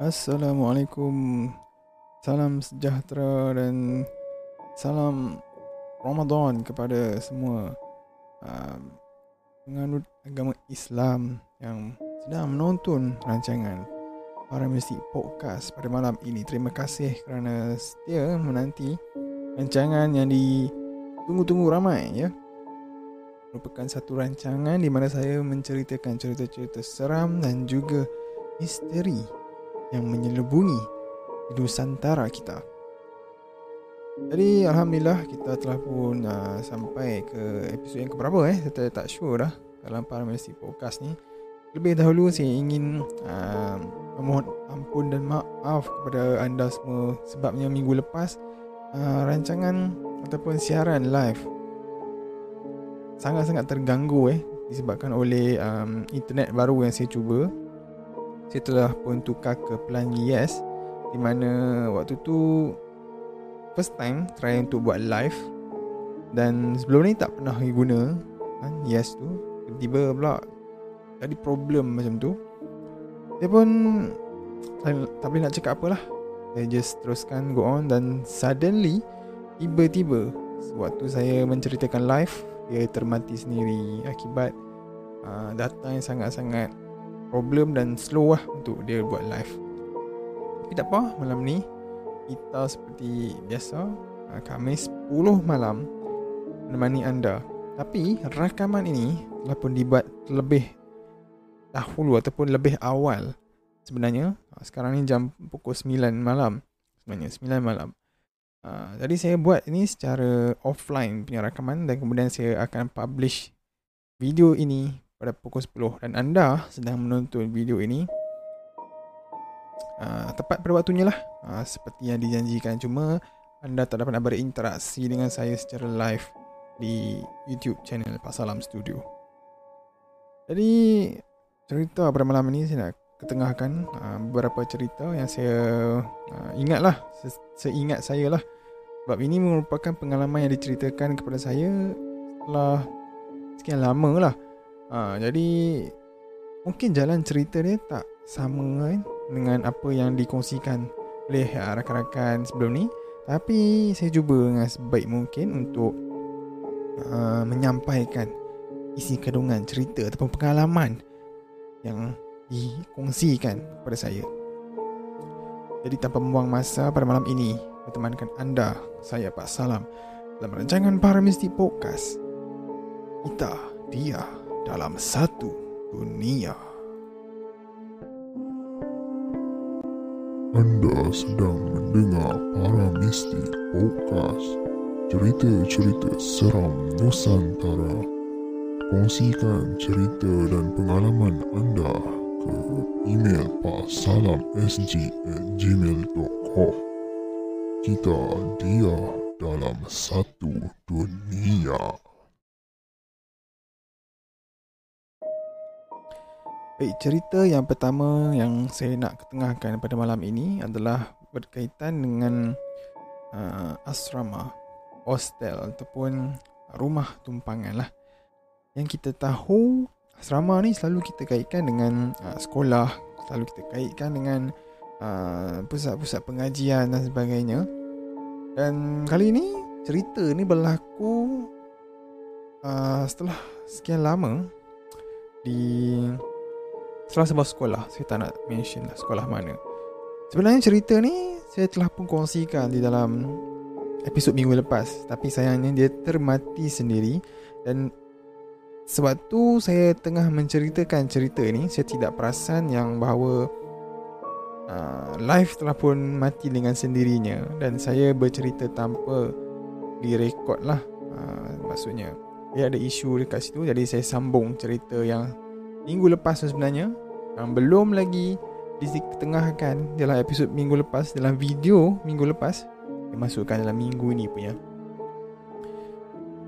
Assalamualaikum. Salam sejahtera dan Salam Ramadan kepada semua uh, Penganut agama Islam Yang sedang menonton rancangan Para Mistik Podcast pada malam ini. Terima kasih kerana setia menanti Rancangan yang ditunggu-tunggu ramai ya. Merupakan satu rancangan di mana saya menceritakan cerita-cerita seram dan juga misteri yang menyelubungi Nusantara kita. Jadi Alhamdulillah kita telah pun uh, sampai ke episod yang keberapa eh Saya tak sure dah dalam Paramedic Podcast ni Lebih dahulu saya ingin uh, memohon ampun dan maaf kepada anda semua Sebabnya minggu lepas uh, rancangan ataupun siaran live sangat-sangat terganggu eh disebabkan oleh um, internet baru yang saya cuba. Saya telah pun tukar ke plan Yes di mana waktu tu first time try untuk buat live dan sebelum ni tak pernah guna kan Yes tu tiba-tiba pula jadi problem macam tu. Dia pun tak boleh nak cakap apalah. Saya just teruskan go on dan suddenly tiba-tiba waktu saya menceritakan live dia termati sendiri akibat uh, data yang sangat-sangat problem dan slow lah untuk dia buat live. Tapi tak apa, malam ni kita seperti biasa uh, Khamis 10 malam menemani anda. Tapi rakaman ini telah pun dibuat lebih dahulu ataupun lebih awal sebenarnya. Uh, sekarang ni jam pukul 9 malam. Sebenarnya 9 malam. Uh, jadi saya buat ini secara offline punya rakaman dan kemudian saya akan publish video ini pada pukul 10 dan anda sedang menonton video ini uh, tepat pada waktunya lah. Uh, seperti yang dijanjikan. Cuma anda tak dapat berinteraksi dengan saya secara live di YouTube channel Pasalam Studio. Jadi cerita pada malam ini saya nak ketengahkan uh, beberapa cerita yang saya uh, ingatlah se- seingat saya lah. Sebab ini merupakan pengalaman yang diceritakan kepada saya setelah sekian lama lah uh, jadi mungkin jalan cerita dia tak sama kan dengan apa yang dikongsikan oleh rakan-rakan sebelum ni tapi saya cuba dengan sebaik mungkin untuk uh, menyampaikan isi kandungan cerita ataupun pengalaman yang dikongsikan kepada saya. Jadi tanpa membuang masa pada malam ini, bertemankan anda, saya Pak Salam, dalam rancangan Para Mistik Podcast. Kita, dia, dalam satu dunia. Anda sedang mendengar Para Mistik Podcast. Cerita-cerita seram Nusantara. Kongsikan cerita dan pengalaman anda ke email pasalamsg@gmail.com. Kita dia dalam satu dunia. Baik, cerita yang pertama yang saya nak ketengahkan pada malam ini adalah berkaitan dengan uh, asrama, hostel ataupun rumah tumpangan lah. Yang kita tahu asrama ni selalu kita kaitkan dengan uh, sekolah, selalu kita kaitkan dengan uh, pusat-pusat pengajian dan sebagainya. Dan kali ini cerita ni berlaku uh, setelah sekian lama di salah sebuah sekolah. Saya tak nak mention lah sekolah mana. Sebenarnya cerita ni saya telah pun kongsikan di dalam episod minggu lepas. Tapi sayangnya dia termati sendiri dan sebab tu saya tengah menceritakan cerita ini Saya tidak perasan yang bahawa uh, Live telah pun mati dengan sendirinya Dan saya bercerita tanpa direkod lah uh, Maksudnya Dia ada isu dekat situ Jadi saya sambung cerita yang Minggu lepas sebenarnya Yang belum lagi Ditengahkan dalam episod minggu lepas Dalam video minggu lepas Saya masukkan dalam minggu ini punya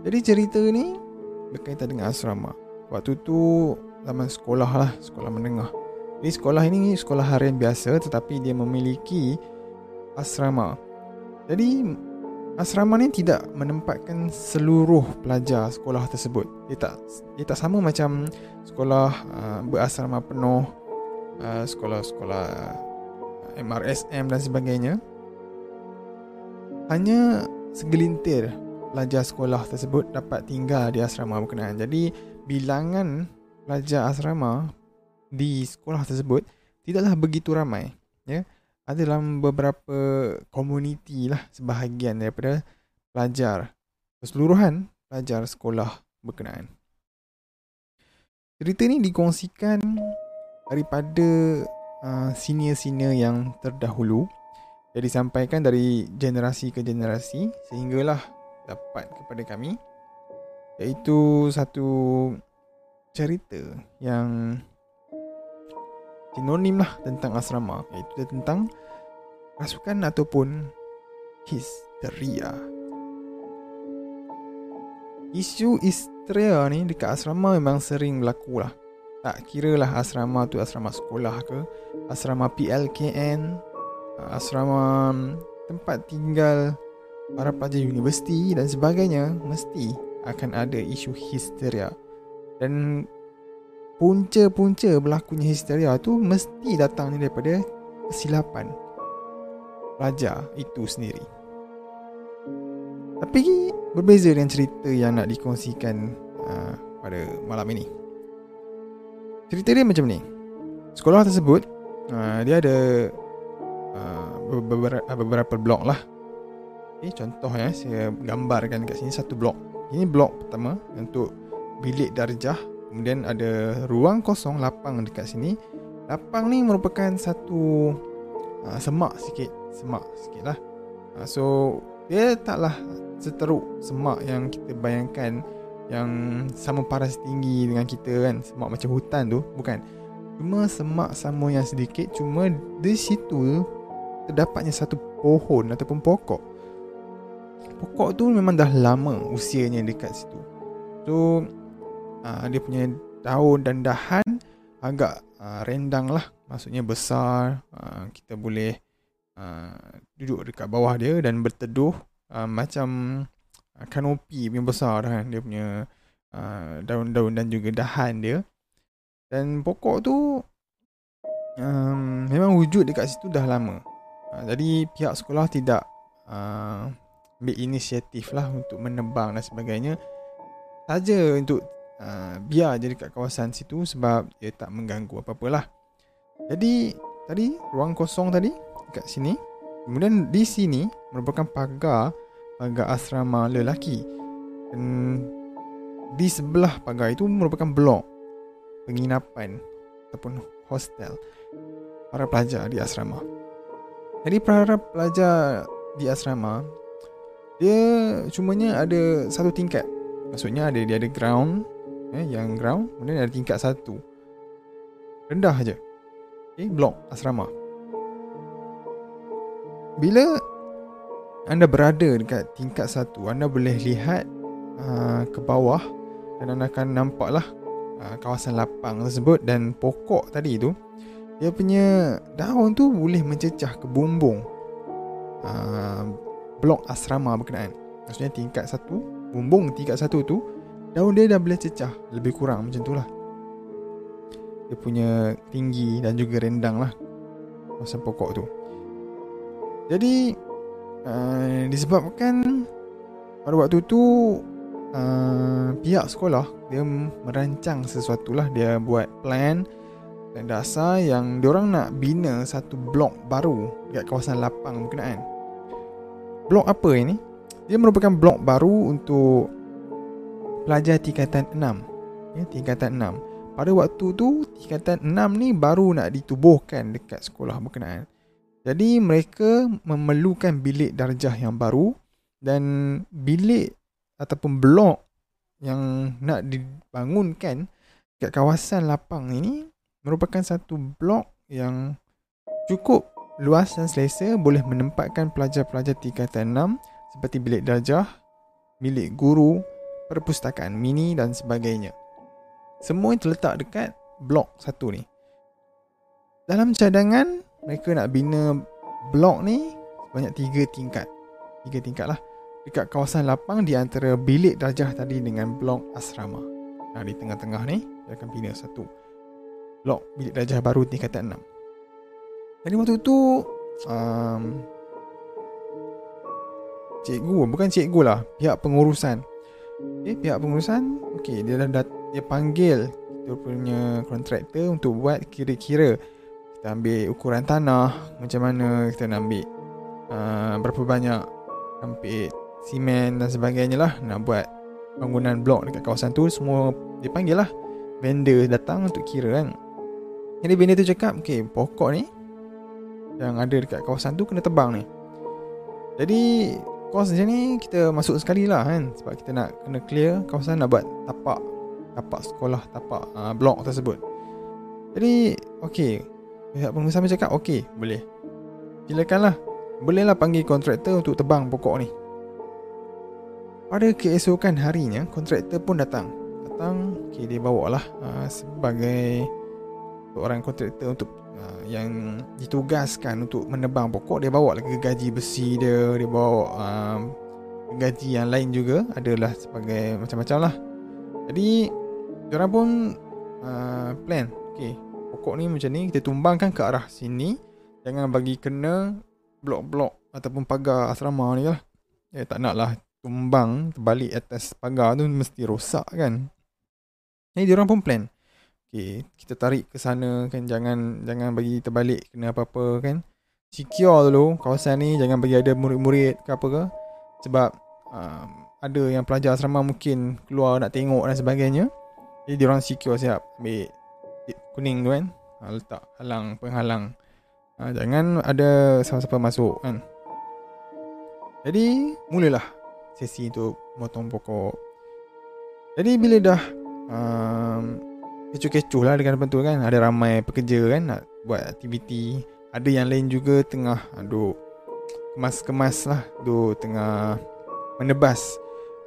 Jadi cerita ni berkaitan dengan asrama. Waktu tu zaman sekolah lah, sekolah menengah. Jadi sekolah ini sekolah harian biasa tetapi dia memiliki asrama. Jadi asrama ni tidak menempatkan seluruh pelajar sekolah tersebut. Dia tak dia tak sama macam sekolah uh, berasrama penuh uh, sekolah-sekolah uh, MRSM dan sebagainya hanya segelintir pelajar sekolah tersebut dapat tinggal di asrama berkenaan. Jadi bilangan pelajar asrama di sekolah tersebut tidaklah begitu ramai. Ya, ada dalam beberapa komuniti lah sebahagian daripada pelajar. Keseluruhan pelajar sekolah berkenaan. Cerita ni dikongsikan daripada uh, senior-senior yang terdahulu. Jadi sampaikan dari generasi ke generasi sehinggalah dapat kepada kami. Iaitu satu cerita yang sinonim lah tentang asrama iaitu tentang rasukan ataupun histeria. Isu histeria ni dekat asrama memang sering berlaku lah. Tak kira lah asrama tu asrama sekolah ke, asrama PLKN, asrama tempat tinggal para pelajar universiti dan sebagainya mesti akan ada isu histeria dan punca-punca berlakunya histeria tu mesti datang daripada kesilapan pelajar itu sendiri tapi berbeza dengan cerita yang nak dikongsikan uh, pada malam ini cerita dia macam ni sekolah tersebut uh, dia ada uh, beberapa, beberapa blok lah Okay, contoh ya, saya gambarkan kat sini satu blok. Ini blok pertama untuk bilik darjah. Kemudian ada ruang kosong lapang dekat sini. Lapang ni merupakan satu uh, semak sikit, semak sikit lah. Uh, so dia taklah seteruk semak yang kita bayangkan yang sama paras tinggi dengan kita kan semak macam hutan tu bukan cuma semak sama yang sedikit cuma di situ terdapatnya satu pohon ataupun pokok pokok tu memang dah lama usianya dekat situ. So uh, dia punya daun dan dahan agak uh, rendang lah. Maksudnya besar. Uh, kita boleh uh, duduk dekat bawah dia dan berteduh uh, macam kanopi yang besar kan. Dia punya uh, daun-daun dan juga dahan dia. Dan pokok tu um, memang wujud dekat situ dah lama. Uh, jadi pihak sekolah tidak uh, ambil inisiatif lah untuk menebang dan sebagainya saja untuk uh, biar je dekat kawasan situ sebab dia tak mengganggu apa-apalah. Jadi tadi ruang kosong tadi dekat sini. Kemudian di sini merupakan pagar pagar asrama lelaki. Dan di sebelah pagar itu merupakan blok penginapan ataupun hostel para pelajar di asrama. Jadi para pelajar di asrama dia cumanya ada satu tingkat. Maksudnya ada dia ada ground eh yang ground kemudian ada tingkat satu. Rendah aja. Okay, blok asrama. Bila anda berada dekat tingkat satu, anda boleh lihat uh, ke bawah dan anda akan nampaklah uh, kawasan lapang tersebut dan pokok tadi tu dia punya daun tu boleh mencecah ke bumbung uh, blok asrama berkenaan Maksudnya tingkat satu Bumbung tingkat satu tu Daun dia dah boleh cecah. Lebih kurang macam tu lah. Dia punya tinggi dan juga rendang lah. Kawasan pokok tu. Jadi uh, Disebabkan Pada waktu tu uh, Pihak sekolah Dia merancang sesuatu lah. Dia buat plan Dan dasar yang Diorang nak bina satu blok baru Dekat kawasan lapang berkenaan. Blok apa ini? Dia merupakan blok baru untuk pelajar tingkatan 6. Ya, tingkatan 6. Pada waktu tu, tingkatan 6 ni baru nak ditubuhkan dekat sekolah berkenaan. Jadi mereka memerlukan bilik darjah yang baru dan bilik ataupun blok yang nak dibangunkan dekat kawasan lapang ini merupakan satu blok yang cukup luas dan selesa boleh menempatkan pelajar-pelajar tingkatan 6 seperti bilik darjah, bilik guru, perpustakaan mini dan sebagainya. Semua itu letak dekat blok satu ni. Dalam cadangan, mereka nak bina blok ni banyak tiga tingkat. Tiga tingkat lah. Dekat kawasan lapang di antara bilik darjah tadi dengan blok asrama. Nah, di tengah-tengah ni, dia akan bina satu blok bilik darjah baru tingkatan 6. Jadi waktu tu um, Cikgu Bukan cikgu lah Pihak pengurusan Okay, pihak pengurusan? Okay, dia dah dat- Dia panggil Kita punya kontraktor Untuk buat kira-kira. Kita ambil ukuran tanah Macam mana kita nak ambil uh, Berapa banyak Ambil Simen dan sebagainya lah Nak buat Bangunan blok dekat kawasan tu. Semua Dia panggil lah Vendor datang untuk kira kan? Jadi vendor tu cakap Okay pokok ni Yang ada dekat kawasan tu Kena tebang ni. Jadi Kos macam ni Kita masuk sekali lah kan. Sebab kita nak Kena clear Kawasan nak buat Tapak. Tapak sekolah Tapak uh, blok tersebut. Jadi Okay Pihak pengusaha cakap Okay boleh. Silakanlah Bolehlah panggil kontraktor Untuk tebang pokok ni. Pada keesokan harinya, kontraktor pun datang. Datang, okay, dia bawa lah uh, sebagai seorang kontraktor untuk uh, yang ditugaskan untuk menebang pokok. Dia bawa lagi gaji besi dia, dia bawa uh, gaji yang lain juga adalah sebagai macam-macam lah. Jadi, orang pun uh, plan, okay, pokok ni macam ni, kita tumbangkan ke arah sini. Jangan bagi kena blok-blok ataupun pagar asrama ni lah. Eh, tak nak lah tumbang terbalik atas pagar tu mesti rosak kan. Jadi orang pun plan. Okay, kita tarik ke sana kan jangan jangan bagi terbalik kena apa-apa kan. Secure dulu kawasan ni jangan bagi ada murid-murid ke apa ke. Sebab um, ada yang pelajar asrama mungkin keluar nak tengok dan sebagainya. Jadi dia orang secure siap ambil kuning tu kan. Ha, letak halang penghalang. Ha, jangan ada siapa-siapa masuk kan. Jadi mulalah sesi untuk motong pokok. Jadi bila dah um, kecoh-kecoh lah dengan betul kan. Ada ramai pekerja kan nak buat aktiviti. Ada yang lain juga tengah duk kemas-kemas lah. Duk tengah menebas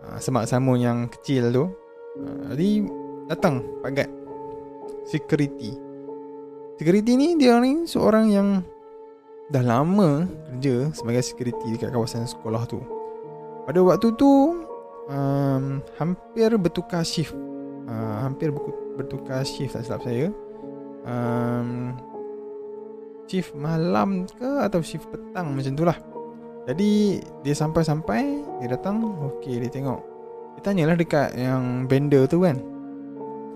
uh, semak samun yang kecil tu. Uh, jadi datang pagat security. Security ni dia ni seorang yang dah lama kerja sebagai security dekat kawasan sekolah tu. Pada waktu tu um, Hampir bertukar shift. Uh, Hampir bertukar shift tak silap saya. Um, Shift malam ke Atau shift petang macam tu lah. Jadi Dia sampai-sampai Dia datang Okay dia tengok. Dia tanyalah dekat yang vendor tu kan.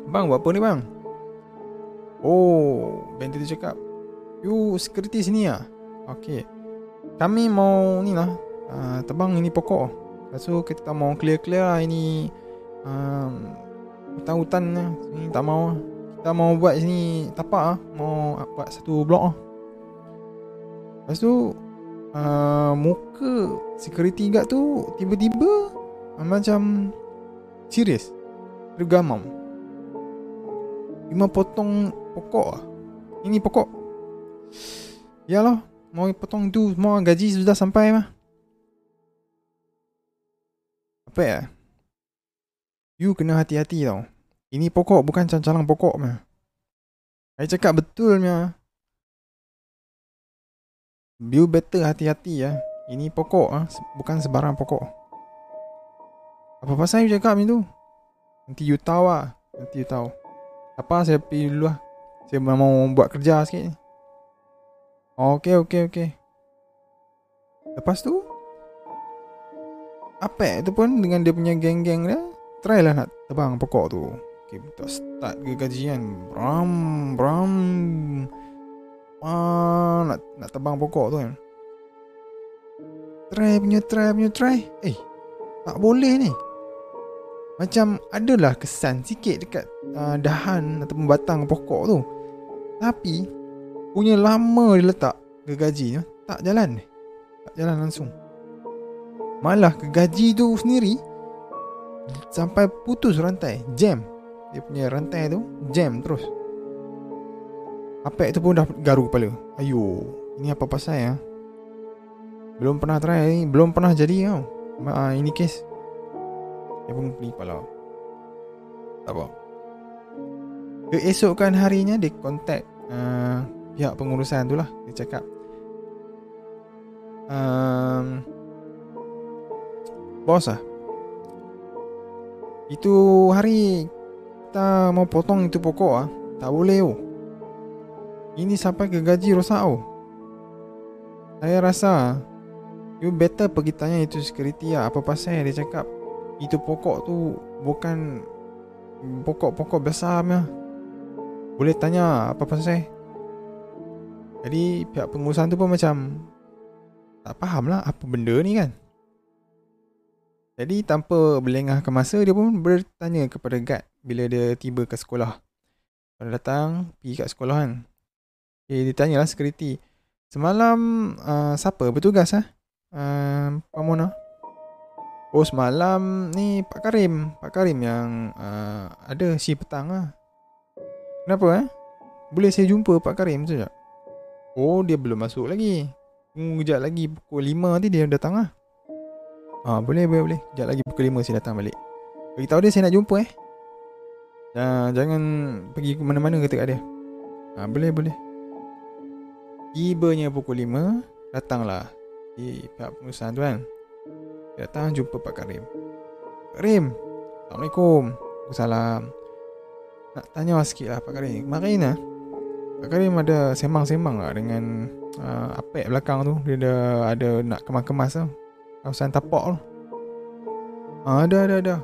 Bang buat apa ni bang? Oh Vendor tu cakap You security sini lah Okay Kami mau ni lah uh, tebang ini pokok. Lepas tu kita mau clear-clear lah ini um, Hutan-hutan ni tak mau Kita mau buat sini tapak lah Mau buat satu blok lah Lepas tu uh, Muka security guard tu Tiba-tiba uh, Macam Serius. Dia gamam Lima potong pokok lah Ini pokok. Yalah Mau potong tu Semua gaji sudah sampai mah. Apa ya? You kena hati-hati tau. Ini pokok bukan cancalang pokok mah. Saya cakap betul mah. You better hati-hati ya. Ini pokok ah, bukan sebarang pokok. Apa pasal you cakap macam tu? Nanti you tahu ah. Nanti you tahu. Apa saya pergi dulu lah. Saya mau buat kerja sikit ni. Okay, okay, okay. Lepas tu, Apek tu pun dengan dia punya geng-geng dia Try lah nak tebang pokok tu. Okay, kita start ke gajian Bram, bram. Ah, nak, nak tebang pokok tu kan. Try punya try punya try. Eh, tak boleh ni. Macam adalah kesan sikit dekat uh, dahan ataupun batang pokok tu. Tapi Punya lama dia letak gergaji tu Tak jalan Tak jalan langsung. Malah kegaji tu sendiri Sampai putus rantai. Jam. Dia punya rantai tu Jam terus. Apek tu pun dah garu kepala. Ayo Ini apa pasal ya? Belum pernah try ni Belum pernah jadi tau. Uh, Ini case Dia pun pening kepala. Tak apa. Keesokan harinya Dia contact uh, Pihak pengurusan tu lah. Dia cakap um, bos lah Itu hari Kita mau potong itu pokok ah. Tak boleh oh. Ini sampai ke gaji rosak oh. Saya rasa You better pergi tanya itu security lah Apa pasal dia cakap. Itu pokok tu Bukan Pokok-pokok besar punya Boleh tanya apa pasal? Jadi pihak pengurusan tu pun macam Tak faham lah apa benda ni kan Jadi tanpa berlengahkan masa Dia pun bertanya kepada guard Bila dia tiba ke sekolah. Pada datang Pergi kat sekolah kan. Okay, dia tanya lah security Semalam uh, Siapa bertugas ah? uh, Pak Mona. Oh semalam ni Pak Karim Pak Karim yang uh, Ada si petang lah Kenapa eh? Boleh saya jumpa Pak Karim sekejap? Oh dia belum masuk lagi. Tunggu kejap lagi Pukul 5 nanti dia datang lah Ah boleh boleh boleh. Kejap lagi pukul 5 saya datang balik. Beritahu dia saya nak jumpa eh. Jangan, jangan pergi ke mana-mana kata kat dia. Ah, Boleh boleh. Tibanya pukul 5 Datanglah. Di pihak pengurusan tu kan datang jumpa Pak Karim. Pak Karim Assalamualaikum. Waalaikumsalam. Nak tanya sikit lah Pak Karim. Kemarin lah Pak Karim ada semang-semang lah dengan uh, Apek belakang tu? Dia ada, ada nak kemas-kemas tu Kawasan tapak tu. Ha, Ada ada ada.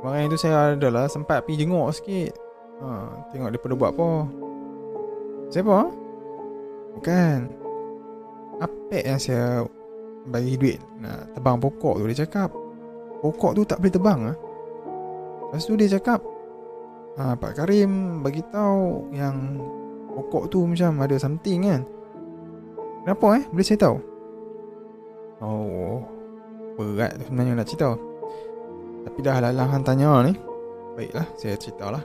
Kemarin tu saya ada lah Sempat pergi jenguk sikit. Ha, Tengok dia pada buat apa. Siapa? Bukan. Apek yang saya Bagi duit Nak tebang pokok tu Dia cakap Pokok tu tak boleh tebang ah. Lepas tu dia cakap ha, Pak Karim bagi tahu Yang Pokok tu macam ada something kan. Kenapa eh? Boleh saya tahu? Oh Berat sebenarnya nak cerita. Tapi dah lalang hang tanya ni Baiklah saya ceritalah.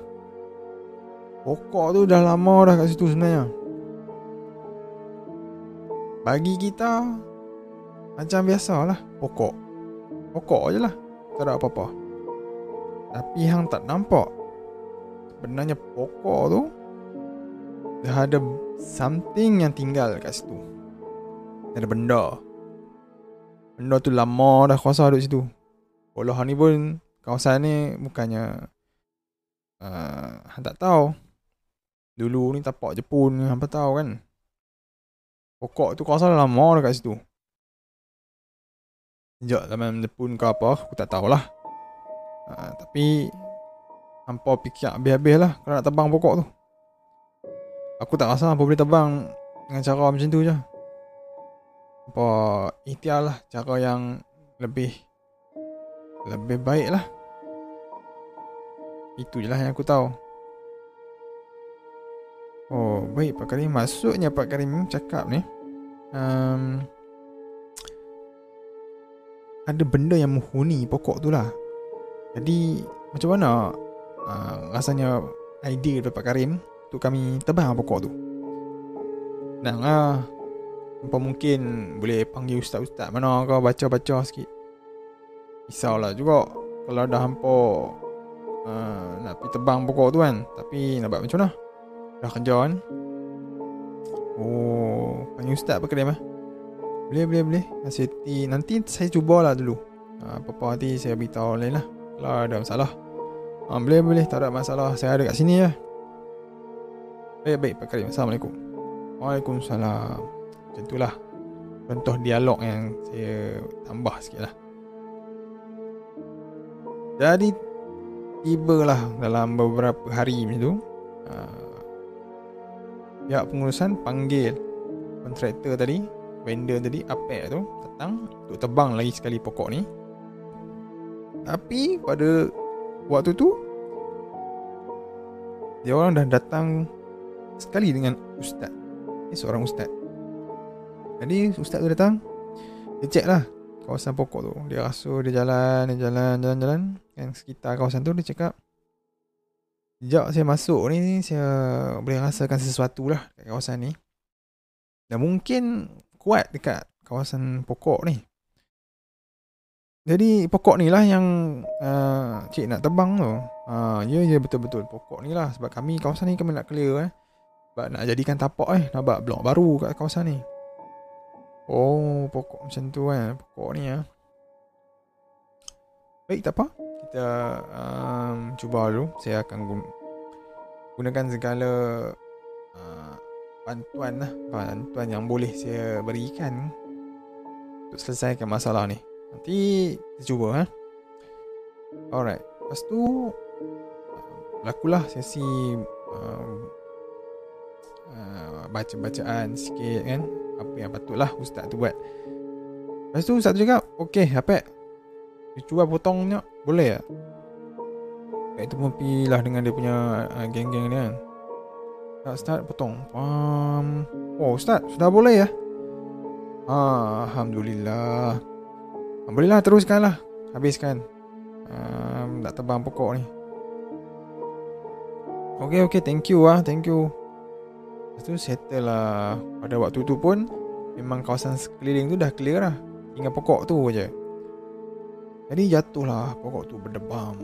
Pokok tu dah lama dah kat situ sebenarnya. Bagi kita Macam biasa lah Pokok. Pokok je lah Tak ada apa-apa. Tapi yang tak nampak Sebenarnya pokok tu Dah ada Something yang tinggal kat situ. Ada benda Benda tu lama dah kuasa duduk situ Walau ni pun Kawasan ni bukannya uh, tak tahu Dulu ni tapak Jepun Han tahu kan Pokok tu kau salah lama dekat situ. Sejak zaman Jepun ke apa, aku tak tahulah. Ha, tapi, hampa fikir habis-habis lah kalau nak tebang pokok tu. Aku tak rasa apa boleh tebang dengan cara macam tu je. Apa ikhtiar lah cara yang lebih lebih baik lah. Itu je lah yang aku tahu. Oh, baik Pak Karim. Maksudnya Pak Karim cakap ni um, ada benda yang menghuni pokok tu lah. Jadi macam mana uh, rasanya idea daripada Pak Karim untuk kami tebang pokok tu? Dan ah, apa mungkin boleh panggil ustaz-ustaz? Mana kau baca-baca sikit. Risaulah juga. Kalau dah hampa uh, nak pergi tebang pokok tu kan. Tapi nak buat macam mana? Dah kerja kan? Oh Panggil ustaz kedai mah? Boleh boleh boleh. Nanti, nanti saya cubalah dulu. Ha, Apa-apa nanti saya beritahu lain lah. Kalau ada masalah. Ha, Boleh boleh. Tak ada masalah. Saya ada kat sini ya Baik baik. Pak Karim. Assalamualaikum. Waalaikumsalam Macam itulah Contoh dialog yang saya tambah sikit lah. Jadi Tibalah dalam beberapa hari macam tu ha, pihak pengurusan panggil kontraktor tadi vendor tadi apek tu datang untuk tebang lagi sekali pokok ni. Tapi pada waktu tu dia orang dah datang sekali dengan ustaz. Ni seorang ustaz jadi ustaz tu datang dia check lah kawasan pokok tu. Dia rasa dia jalan dia jalan jalan jalan. Yang sekitar kawasan tu dia cakap Sejak saya masuk ni Saya boleh rasakan sesuatu lah Kat kawasan ni. Dan mungkin Kuat dekat kawasan pokok ni. Jadi pokok ni lah yang uh, Cik nak tebang tu. Uh, Ya ya betul-betul Pokok ni lah. Sebab kami kawasan ni kami nak clear eh. Sebab nak jadikan tapak eh. Nak buat blok baru kat kawasan ni Oh pokok macam tu eh. Pokok ni ya. Baik tak apa. Kita um, cuba dulu. Saya akan gun- gunakan segala uh, bantuan lah. Bantuan yang boleh saya berikan. Untuk selesaikan masalah ni. Nanti kita cuba ha? alright. Lepas tu berlakulah sesi uh, uh, baca-bacaan sikit kan apa yang patutlah ustaz tu buat. Lepas tu ustaz tu cakap ok apa dia cuba potongnya boleh tak? Kat itu pun pilah dengan dia punya uh, geng-geng dia kan. Tak start potong. Um, Oh Ustaz sudah boleh ya? Ah, Alhamdulillah. Ah, Bolehlah teruskan lah. Habiskan. Um, Tak tebang pokok ni. Okay okay thank you ah Thank you Lepas tu settle lah. Pada waktu tu pun Memang kawasan sekeliling tu dah clear lah. Tinggal pokok tu je. Jadi jatuh lah. Pokok tu berdebam.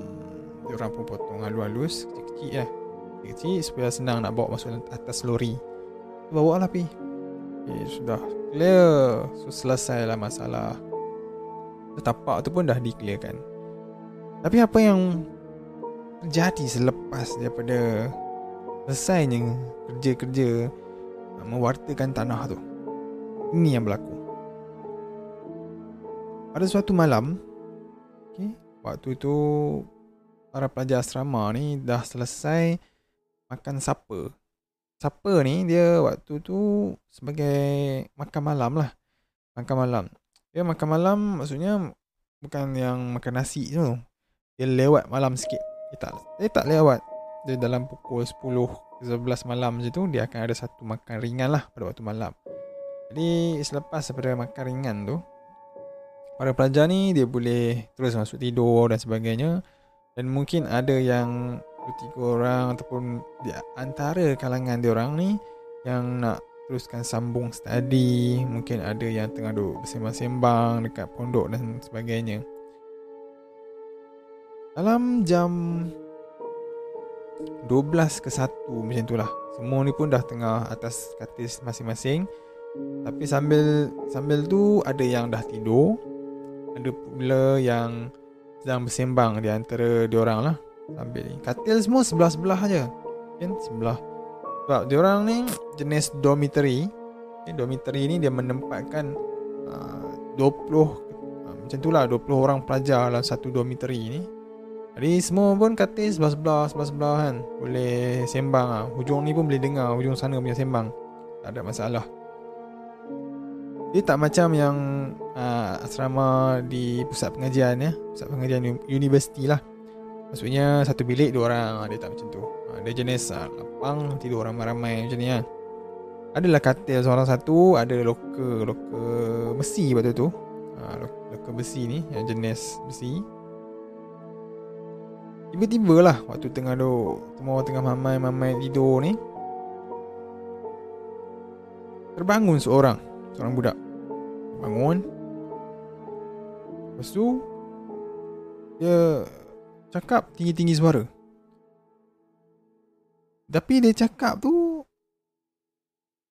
Dia orang pun potong halus-halus kecil-kecil lah. Kecil supaya senang nak bawa masuk atas lori. Bawa lah pi. Okay, sudah. Clear. So selesai lah masalah. Tapak tu pun dah declarekan tapi apa yang terjadi selepas daripada selesainya kerja-kerja mewartakan tanah tu ini yang berlaku pada suatu malam okay, waktu itu para pelajar asrama ni dah selesai makan supper. Supper ni dia waktu tu sebagai makan malam lah. Makan malam. Dia makan malam maksudnya bukan yang makan nasi tu. Dia lewat malam sikit. Dia tak, dia tak lewat. Dia dalam pukul 10 11 malam je tu dia akan ada satu makan ringan lah pada waktu malam. Jadi selepas daripada makan ringan tu para pelajar ni dia boleh terus masuk tidur dan sebagainya dan mungkin ada yang tiga orang ataupun di antara kalangan dia orang ni yang nak teruskan sambung study mungkin ada yang tengah duduk bersembang-sembang dekat pondok dan sebagainya dalam jam 12 ke 1 macam itulah semua ni pun dah tengah atas katil masing-masing tapi sambil sambil tu ada yang dah tidur ada pula yang sedang bersembang di antara diorang lah sambil ni. Katil semua sebelah-sebelah aja. Kan sebelah. Sebab diorang ni jenis dormitory. Okay, dormitory ni dia menempatkan uh, 20 uh, macam tu lah 20 orang pelajar dalam satu dormitory ni. Jadi semua pun katil sebelah-sebelah sebelah-sebelah kan. Boleh sembang ah. Hujung ni pun boleh dengar hujung sana punya sembang. Tak ada masalah. Dia tak macam yang uh, asrama di pusat pengajian ya, pusat pengajian universiti lah. Maksudnya satu bilik dua orang, ah, dia tak macam tu. Uh, dia jenis uh, lapang tidur ramai-ramai macam ni kan. Adalah katil seorang satu, ada loker, loker besi waktu tu. Uh, loker besi ni yang jenis besi. Tiba-tiba lah waktu tengah duk Semua tengah mamai-mamai tidur ni Terbangun seorang Seorang budak. Bangun. Lepas tu Dia Cakap tinggi-tinggi suara. Tapi dia cakap tu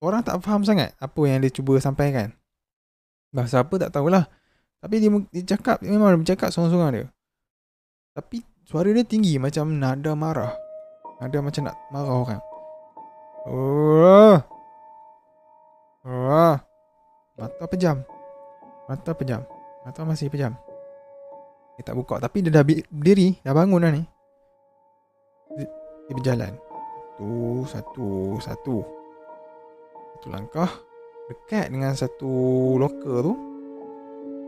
Orang tak faham sangat Apa yang dia cuba sampaikan. Bahasa apa tak tahulah. Tapi dia, dia cakap Memang dia bercakap sorang-sorang dia. Tapi Suara dia tinggi Macam nada marah. Nada macam nak marah orang. Oh. Oh. Mata pejam. Mata pejam. Mata masih pejam. Dia tak buka. Tapi dia dah berdiri. Dah bangun dah ni. Dia, berjalan. Satu Satu Satu. Satu langkah. Dekat dengan satu loker tu.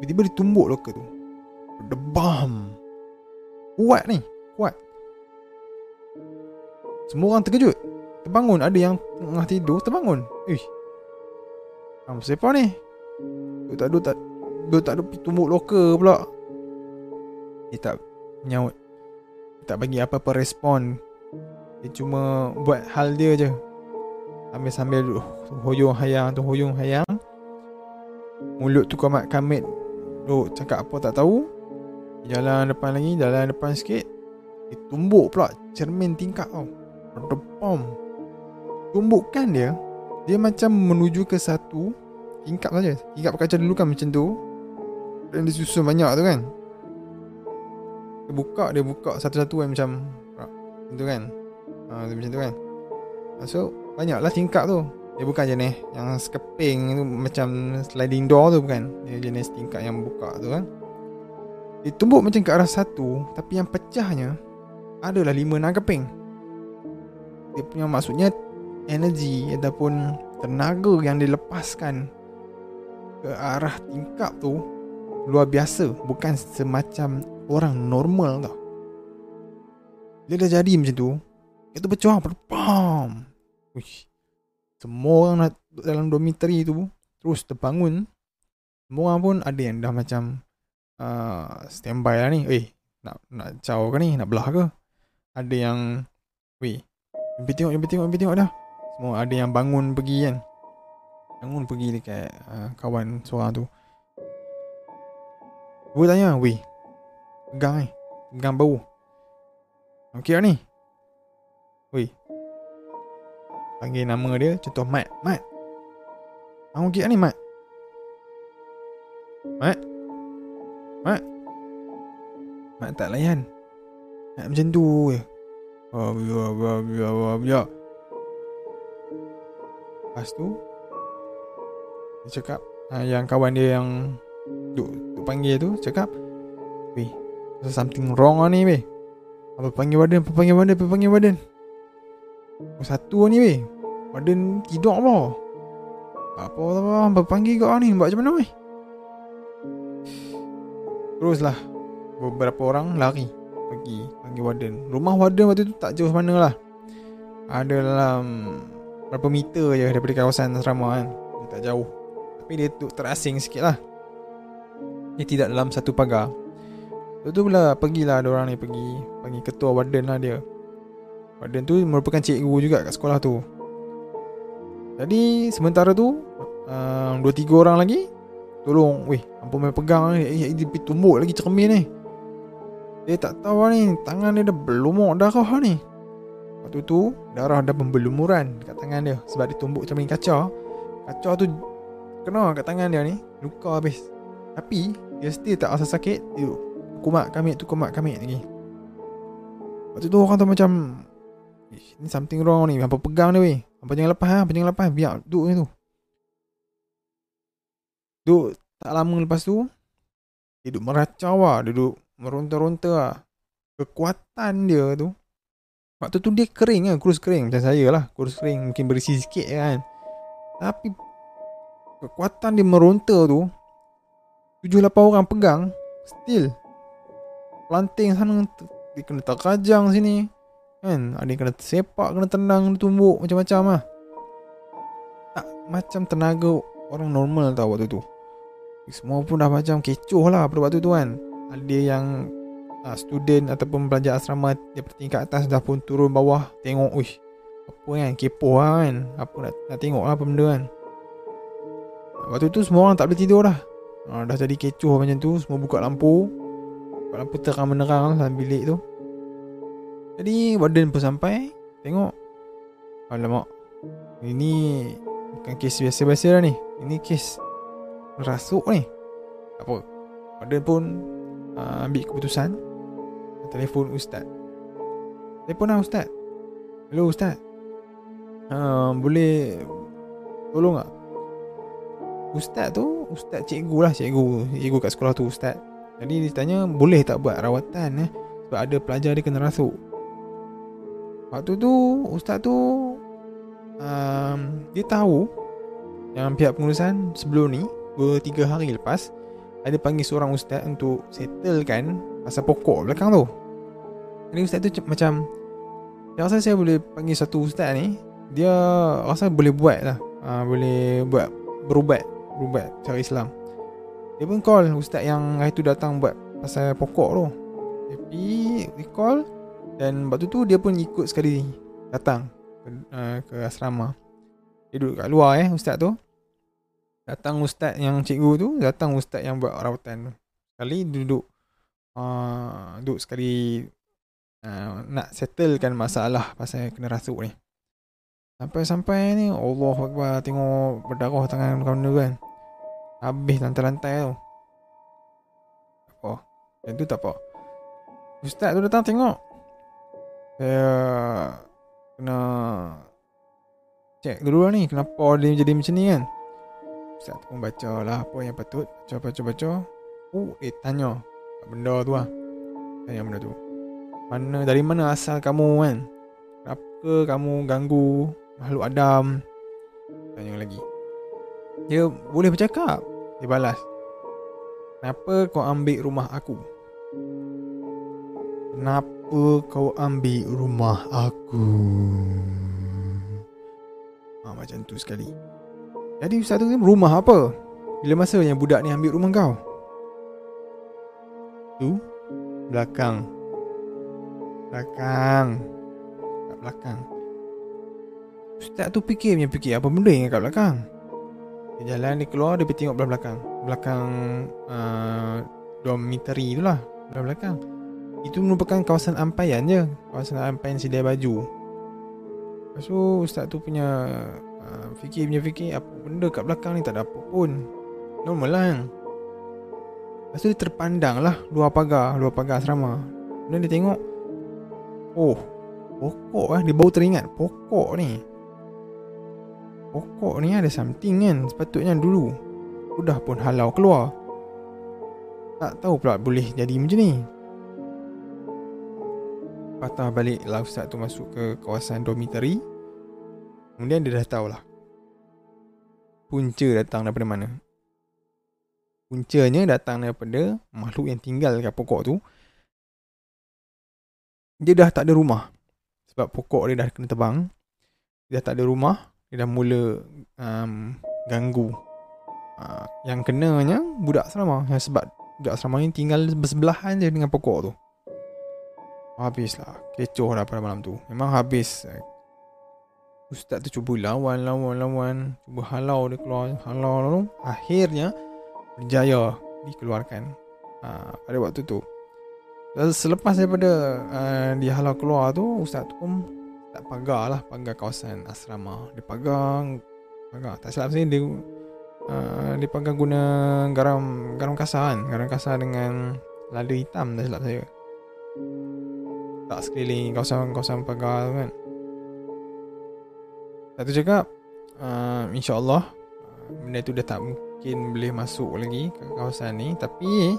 Tiba-tiba dia tumbuk loker tu. Berdebam Kuat ni Kuat. Semua orang terkejut. Terbangun Ada yang tengah tidur Terbangun. Eh Siapa ni? Duk tak duk tak Duk tak duk tumbuk loka pula. Dia tak Menyaut Dia tak bagi apa-apa respon. Dia cuma Buat hal dia je. Sambil-sambil Hoyong hayang tu Hoyong hayang. Mulut tu kamat kamit. Duk cakap apa tak tahu Jalan depan lagi Jalan depan sikit Dia tumbuk pula Cermin tingkap tau Berdepam Tumbukkan dia Dia macam menuju ke satu tingkap saja. Tingkap kaca dulu kan macam tu. Dan dia susun banyak tu kan. Dia buka, dia buka satu-satu kan macam macam tu kan. Ha, macam tu kan. So, banyaklah tingkap tu. Dia bukan jenis yang sekeping tu macam sliding door tu bukan. Dia jenis tingkat yang buka tu kan. Dia tumbuk macam ke arah satu tapi yang pecahnya adalah lima enam keping. Dia punya maksudnya energi ataupun tenaga yang dilepaskan ke arah tingkap tu luar biasa bukan semacam orang normal tau dia dah jadi macam tu itu pecah pam Uish. semua orang dalam dormitory tu terus terbangun semua orang pun ada yang dah macam uh, standby lah ni. Eh nak nak caw ke ni? Nak belah ke? Ada yang weh jumpa tengok jumpa tengok jumpa tengok dah. Semua ada yang bangun pergi kan? Bangun pergi dekat uh, kawan seorang tu. Gue tanya Weh Pegang ni Pegang bau. Okey lah ni? Weh Panggil nama dia Contoh Mat. Mat. Okey lah ni Mat. Mat Mat tak layan. Mat macam tu Lepas tu Dia cakap uh, Yang kawan dia yang Duk, duk panggil tu Cakap Weh There's something wrong ni weh. Apa panggil badan Apa panggil badan Apa panggil oh, Satu ni weh. Badan tidur apa? Apa apa Apa panggil kau ni Buat macam mana weh? Teruslah Beberapa orang lari Pergi Panggil warden. Rumah warden waktu tu tak jauh mana lah. Ada dalam Berapa meter je Daripada kawasan asrama kan. Dia tak jauh. Tapi dia tu terasing sikit lah. Dia tidak dalam satu pagar. Lepas tu pula Pergilah ada orang ni pergi Panggil ketua warden lah dia. Warden tu merupakan cikgu juga kat sekolah tu. Jadi sementara tu um, Dua tiga orang lagi Tolong Weh Ampun main pegang ni. Eh dia pergi tumbuk lagi cermin ni Dia tak tahu lah ni Tangan dia dah belumuk darah ni. Waktu tu Darah dah membelumuran Kat tangan dia Sebab dia tumbuk cermin kaca Kaca tu Kena kat tangan dia ni Luka habis. Tapi dia still tak rasa sakit Dia kumat kami tu kumat kami lagi. Waktu tu orang tu macam Ni something wrong ni Apa pegang dia weh. Apa jangan lepas ha? Apa jangan lepas Biar duduk ni tu. Duduk Tak lama lepas tu Dia duduk meracau lah Dia duduk meronta-ronta lah. Kekuatan dia tu. Waktu tu dia kering kan Kurus kering. Macam saya lah Kurus kering Mungkin berisi sikit kan. Tapi Kekuatan dia meronta tu Tujuh lapan orang pegang Still Planting sana Dia kena terkajang sini Kan? Ada yang kena sepak Kena tenang Kena tumbuk Macam-macam lah. Tak Macam tenaga Orang normal tau waktu tu. Semua pun dah macam kecoh lah Pada waktu tu kan Ada yang uh, Student Ataupun pelajar asrama Daripada tingkat atas Dah pun turun bawah Tengok Uish Apa kan Kepoh lah kan. Apa nak, nak tengok lah Apa benda kan. Waktu tu semua orang tak boleh tidur dah. Ha, Dah jadi kecoh macam tu Semua buka lampu. Buka lampu terang menerang dalam bilik tu. Jadi warden pun sampai Tengok. Alamak Ini Bukan kes biasa-biasa lah ni. Ini kes Rasuk ni. Apa? Warden pun uh, Ambil keputusan. Telefon ustaz. Telefon lah ustaz. Hello ustaz. Uh, Boleh Tolong tak? Ustaz tu Ustaz cikgu lah Cikgu Cikgu kat sekolah tu Ustaz. Jadi dia tanya Boleh tak buat rawatan eh? Sebab ada pelajar dia kena rasuk. Waktu tu Ustaz tu um, Dia tahu Yang pihak pengurusan Sebelum ni Dua tiga hari lepas Ada panggil seorang ustaz Untuk settlekan Pasal pokok belakang tu. Jadi ustaz tu macam Dia rasa saya boleh panggil satu ustaz ni Dia rasa boleh buat lah. Uh, Boleh buat Berubat berubat cara Islam. Dia pun call ustaz yang hari tu datang buat pasal pokok tu. Tapi dia call Dan waktu tu dia pun ikut sekali datang ke, uh, ke asrama. Dia duduk kat luar eh ustaz tu Datang ustaz yang cikgu tu Datang ustaz yang buat rawatan tu. Sekali duduk uh, Duduk sekali uh, Nak settlekan masalah Pasal kena rasuk ni. Sampai-sampai ni Allah Akbar Tengok berdarah tangan kawan tu kan. Habis lantai-lantai tu. Apa Yang tu tak apa Ustaz tu datang tengok. Saya Kena check dulu lah ni kenapa dia jadi macam ni kan Ustaz tu pun baca lah apa yang patut. Baca baca baca. Oh eh tanya. Benda tu lah tanya benda tu. Mana dari mana asal kamu kan? Kenapa kamu ganggu makhluk Adam? Tanya lagi. Dia boleh bercakap. Dia balas. Kenapa kau ambil rumah aku? Kenapa kau ambil rumah aku? Ha, macam tu sekali jadi ustaz tu rumah apa? Bila masa yang budak ni ambil rumah kau? Tu? Belakang. Belakang. Kat belakang. Ustaz tu fikir punya fikir apa benda yang kat belakang? Dia jalan dia keluar dia pergi tengok belah belakang. Belakang uh, dormitory tu lah. Belah belakang. Itu merupakan kawasan ampaian je. Kawasan ampaian sedia baju. Lepas tu ustaz tu punya uh, fikir punya fikir apa benda kat belakang ni tak ada apa pun. Normal lah kan Lepas tu dia terpandang lah Luar pagar Luar pagar asrama. Kemudian dia tengok Oh Pokok lah Dia baru teringat Pokok ni. Pokok ni ada something kan Sepatutnya dulu. Sudah pun halau keluar. Tak tahu pula boleh jadi macam ni. Patah balik lah Ustaz tu masuk ke kawasan dormitory Kemudian dia dah tahu lah Punca datang daripada mana Puncanya datang daripada makhluk yang tinggal dekat pokok tu. Dia dah tak ada rumah. Sebab pokok dia dah kena tebang. Dia dah tak ada rumah. Dia dah mula um, ganggu. Uh, yang kenanya budak asrama. Yang sebab budak asrama ni tinggal bersebelahan je dengan pokok tu. Habislah. Kecoh dah pada malam tu. Memang habis. Ustaz tu cuba lawan, lawan, lawan. Cuba halau dia keluar. Halau, lalu. Akhirnya berjaya dikeluarkan uh, pada waktu tu. Dan selepas daripada uh, dia halau keluar tu, Ustaz tu pun tak pagar lah, pagar kawasan asrama. Dia pagar, pagar. Tak silap saya, dia, uh, dia pagar guna garam garam kasar kan. Garam kasar dengan lada hitam, tak silap saya. Tak sekeliling kawasan-kawasan pagar tu kan. Satu cakap, uh, insyaAllah, benda tu dah tak mungkin boleh masuk lagi ke kawasan ni tapi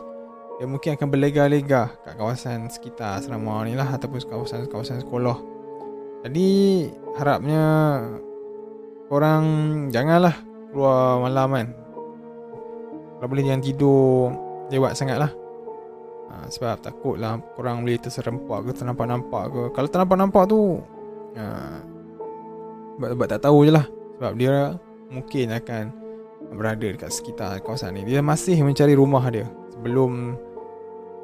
dia mungkin akan berlega-lega kat kawasan sekitar asrama ni lah ataupun kawasan-kawasan sekolah. Jadi harapnya korang janganlah keluar malam kan. Kalau boleh jangan tidur lewat sangat lah. Ha, sebab takut lah korang boleh terserempak ke ternampak-nampak ke. Kalau ternampak-nampak tu sebab, tak tahu je lah. Sebab dia mungkin akan berada dekat sekitar kawasan ni. Dia masih mencari rumah dia sebelum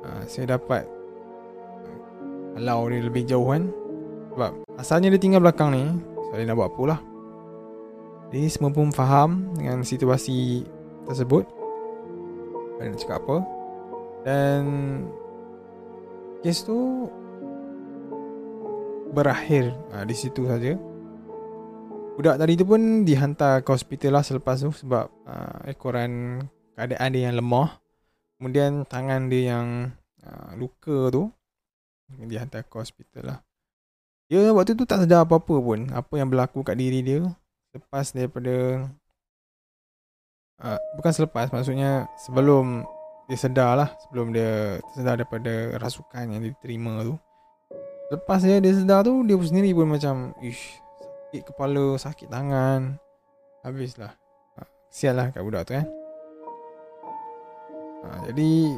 uh, saya dapat halau dia lebih jauh kan. Sebab asalnya dia tinggal belakang ni. So dia nak buat apa lah. Jadi semua pun faham dengan situasi tersebut. Dia nak cakap apa. Dan kes tu berakhir uh, di situ saja. Budak tadi tu pun dihantar ke hospital lah selepas tu sebab uh, ekoran keadaan dia yang lemah. Kemudian tangan dia yang uh, luka tu dihantar ke hospital lah. Dia waktu tu tak sedar apa-apa pun apa yang berlaku kat diri dia lepas daripada uh, bukan selepas maksudnya sebelum dia sedar lah sebelum dia sedar daripada rasukan yang diterima tu. Lepas dia, dia sedar tu dia sendiri pun macam ish sakit kepala, sakit tangan. Habislah. Ha, sial lah kat budak tu kan. Ha, jadi,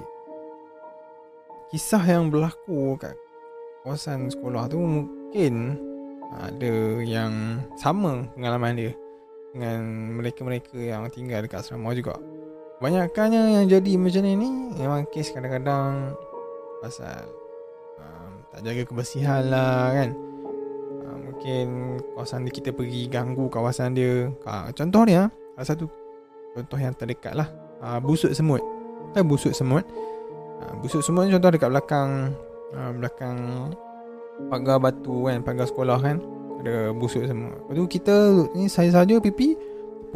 kisah yang berlaku kat kawasan sekolah tu mungkin ada yang sama pengalaman dia dengan mereka-mereka yang tinggal dekat asrama juga. Banyakkannya yang jadi macam ni memang kes kadang-kadang pasal um, tak jaga kebersihan lah kan mungkin kawasan dia kita pergi ganggu kawasan dia. Ha, contoh ni ha, satu contoh yang terdekat lah. Ha, busuk semut. Kan busuk semut. Ha, busuk semut ni contoh dekat belakang ha, belakang pagar batu kan, pagar sekolah kan. Ada busuk semut. Lepas tu kita ni saya saja pipi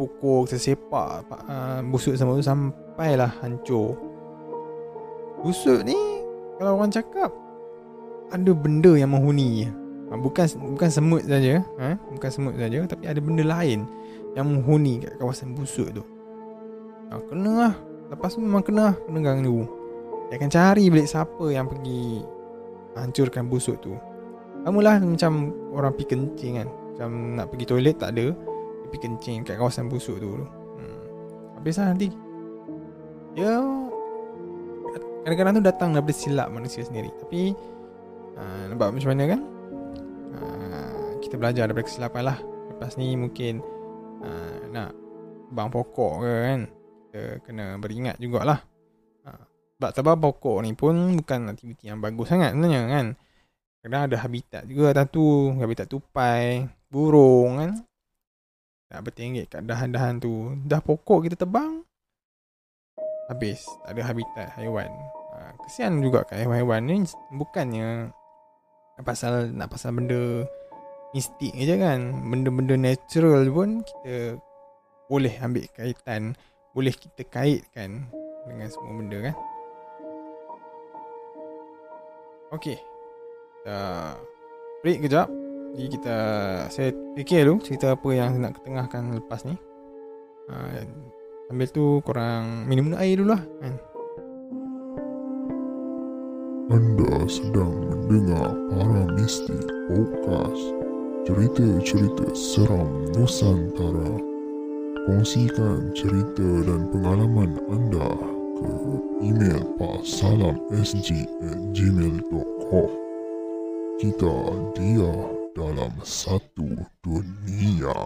pukul tersepak ha, busuk semut tu sampailah hancur. Busuk ni kalau orang cakap ada benda yang menghuni bukan bukan semut saja ha? bukan semut saja tapi ada benda lain yang menghuni kat kawasan busuk tu. Ha, kena lah. Lepas tu memang kena lah kena ganggu dia akan cari balik siapa yang pergi hancurkan busuk tu. Lah macam orang pergi kencing kan. Macam nak pergi toilet tak ada dia pergi kencing kat kawasan busuk tu. Hmm. habis lah nanti. Ya kadang-kadang tu datang daripada silap manusia sendiri. Tapi uh, nampak macam mana kan uh, kita belajar daripada kesilapan lah. Lepas ni mungkin uh, nak bang pokok ke kan kita kena beringat jugalah. Uh, sebab pokok ni pun bukan aktiviti yang bagus sangat sebenarnya kan. Kadang ada habitat juga atas tu habitat tupai burung kan. Nak bertinggi kat dahan-dahan tu. Dah pokok kita tebang habis. Tak ada habitat haiwan. Ha, kesian juga kat haiwan-haiwan ni bukannya pasal nak pasal benda mistik je kan benda-benda natural pun kita boleh ambil kaitan boleh kita kaitkan dengan semua benda kan Okey. Uh, break kejap. Jadi kita saya fikir dulu cerita apa yang nak ketengahkan lepas ni. Uh, Sambil tu korang minum air dulu lah kan? Anda sedang mendengar para mistik podcast cerita-cerita seram Nusantara. Kongsikan cerita dan pengalaman anda ke email pasalamsg@gmail.com. Kita dia dalam satu dunia.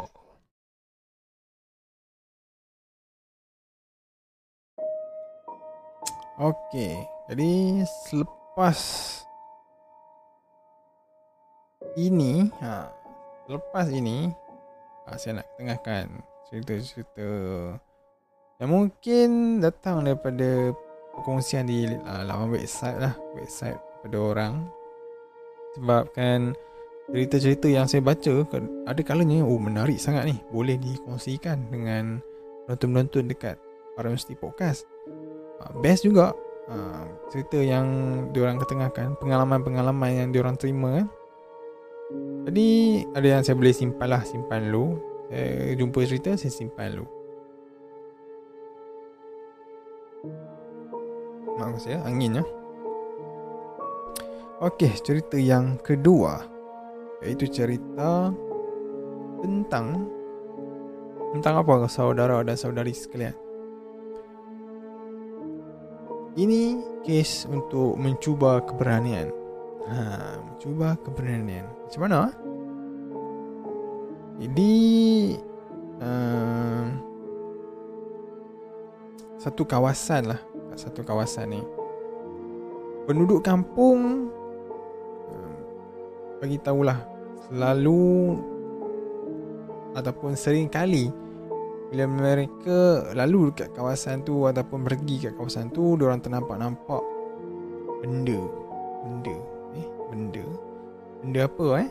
Okey, jadi selepas ini, ha, selepas ini, ha, saya nak tengahkan cerita-cerita yang mungkin datang daripada perkongsian di uh, laman website lah, website pada orang. Sebabkan cerita-cerita yang saya baca ada kalanya oh menarik sangat ni, boleh dikongsikan dengan penonton-penonton dekat para mesti podcast. Ah, best juga uh, cerita yang diorang ketengahkan pengalaman-pengalaman yang diorang terima kan jadi ada yang saya boleh simpan lah simpan dulu. Saya jumpa cerita saya simpan dulu. Maaf saya angin ya Okey, cerita yang kedua iaitu cerita tentang tentang apa saudara dan saudari sekalian. Ini kes untuk mencuba keberanian. Ha, mencuba keberanian. Macam mana? Jadi uh, satu kawasan lah, satu kawasan ni. Penduduk kampung uh, bagi tahulah selalu ataupun sering kali bila mereka lalu dekat kawasan tu ataupun pergi kat kawasan tu dia orang ternampak-nampak benda benda eh benda benda apa eh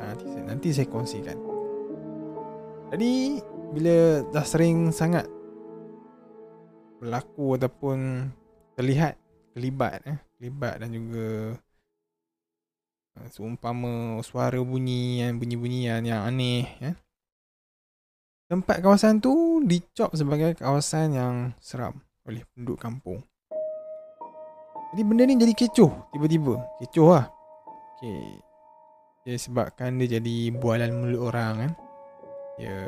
ha, nanti saya nanti saya kongsikan jadi bila dah sering sangat berlaku ataupun terlihat terlibat eh terlibat dan juga uh, seumpama suara bunyi yang bunyi-bunyian yang aneh ya eh? Tempat kawasan tu dicop sebagai kawasan yang seram oleh penduduk kampung. Jadi benda ni jadi kecoh tiba-tiba. Kecoh lah. Okay. Dia sebabkan dia jadi bualan mulut orang kan. Ya.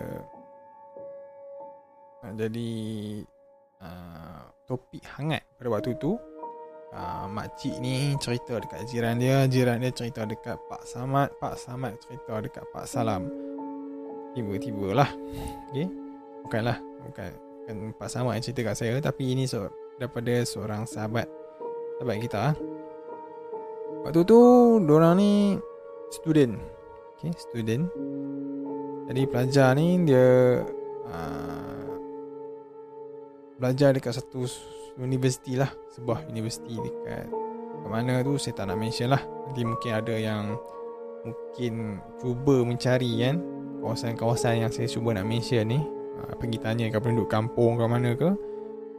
Jadi uh, topik hangat pada waktu tu. Uh, makcik ni cerita dekat jiran dia. Jiran dia cerita dekat Pak Samad. Pak Samad cerita dekat Pak Salam tiba-tiba lah. Okay. bukanlah bukan bukan Pak Samad yang cerita kat saya tapi ini so, daripada seorang sahabat sahabat kita lah. waktu tu orang ni student. Okay, student. Jadi pelajar ni dia uh, belajar dekat satu universiti lah. Sebuah universiti dekat ke mana tu saya tak nak mention lah. Nanti mungkin ada yang mungkin cuba mencari kan kawasan-kawasan yang saya cuba nak mention ni uh, pergi tanya ke penduduk kampung ke mana ke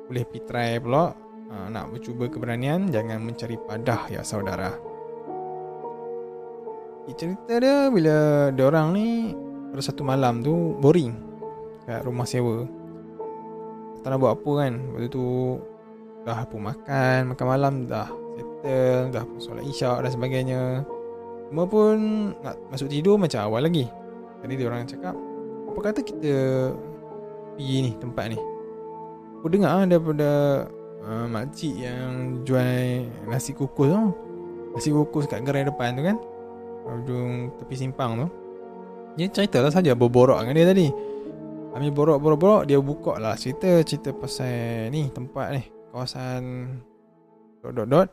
boleh pergi try pula uh, nak mencuba keberanian jangan mencari padah ya saudara cerita dia bila orang ni pada satu malam tu boring kat rumah sewa. Tak nak buat apa kan. Waktu tu dah pun makan, makan malam dah settle, dah pun solat isyak dan sebagainya. Semua pun nak masuk tidur macam awal lagi. Jadi dia orang cakap, apa kata kita pergi ni tempat ni. Aku dengar ah daripada uh, makcik yang jual nasi kukus tu. Nasi kukus kat gerai depan tu kan. Ujung tepi simpang tu. Dia cerita lah saja berborok dengan dia tadi. Kami borok-borok-borok Dia buka lah cerita Cerita pasal ni Tempat ni Kawasan Dot-dot-dot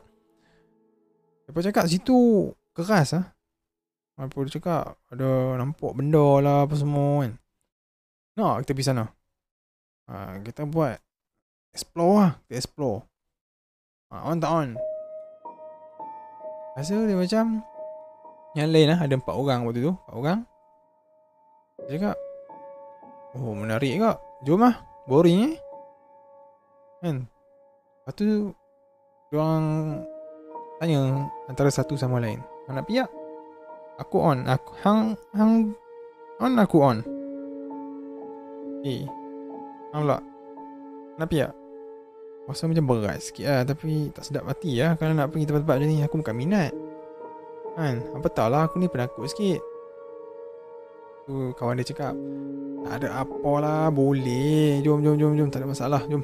Lepas cakap situ Keras lah Apa dia cakap? Ada nampak benda lah Apa semua kan. Nak kita pergi sana? Ha, Kita buat Explore lah. Kita explore. Ha, On tak on? Rasa dia macam Yang lain lah. Ada empat orang waktu tu. Empat orang. Dia cakap Oh menarik kak Jom lah. Boring eh Kan? Lepas tu Diorang Tanya Antara satu sama lain. Nak piak Aku on. Aku, Hang Hang On aku on. Eh Hang pula Nak piak Rasa macam berat sikit lah Tapi tak sedap hati lah Kalau nak pergi tempat-tempat macam ni. Aku bukan minat. Kan? Apa tahu lah Aku ni penakut sikit. Tu kawan dia cakap tak ada apa lah Boleh. Jom jom jom jom. Tak ada masalah Jom.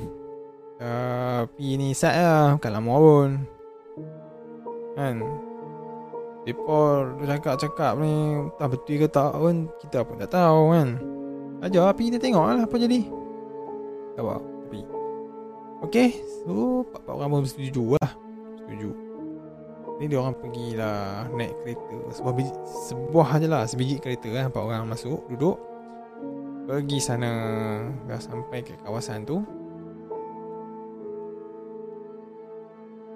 Tapi ni set lah Bukan lama pun. Kan Mereka cakap-cakap ni Tak betul ke tak pun Kita pun tak tahu kan. Ajar api kita tengok lah Apa jadi. Tak apa Api. Okay So Pak-pak orang pun setuju lah. Setuju. Ni dia orang pergilah Naik kereta. Sebuah biji, Sebuah je lah Sebiji kereta kan Empat orang masuk Duduk. Pergi sana dah sampai ke kawasan tu.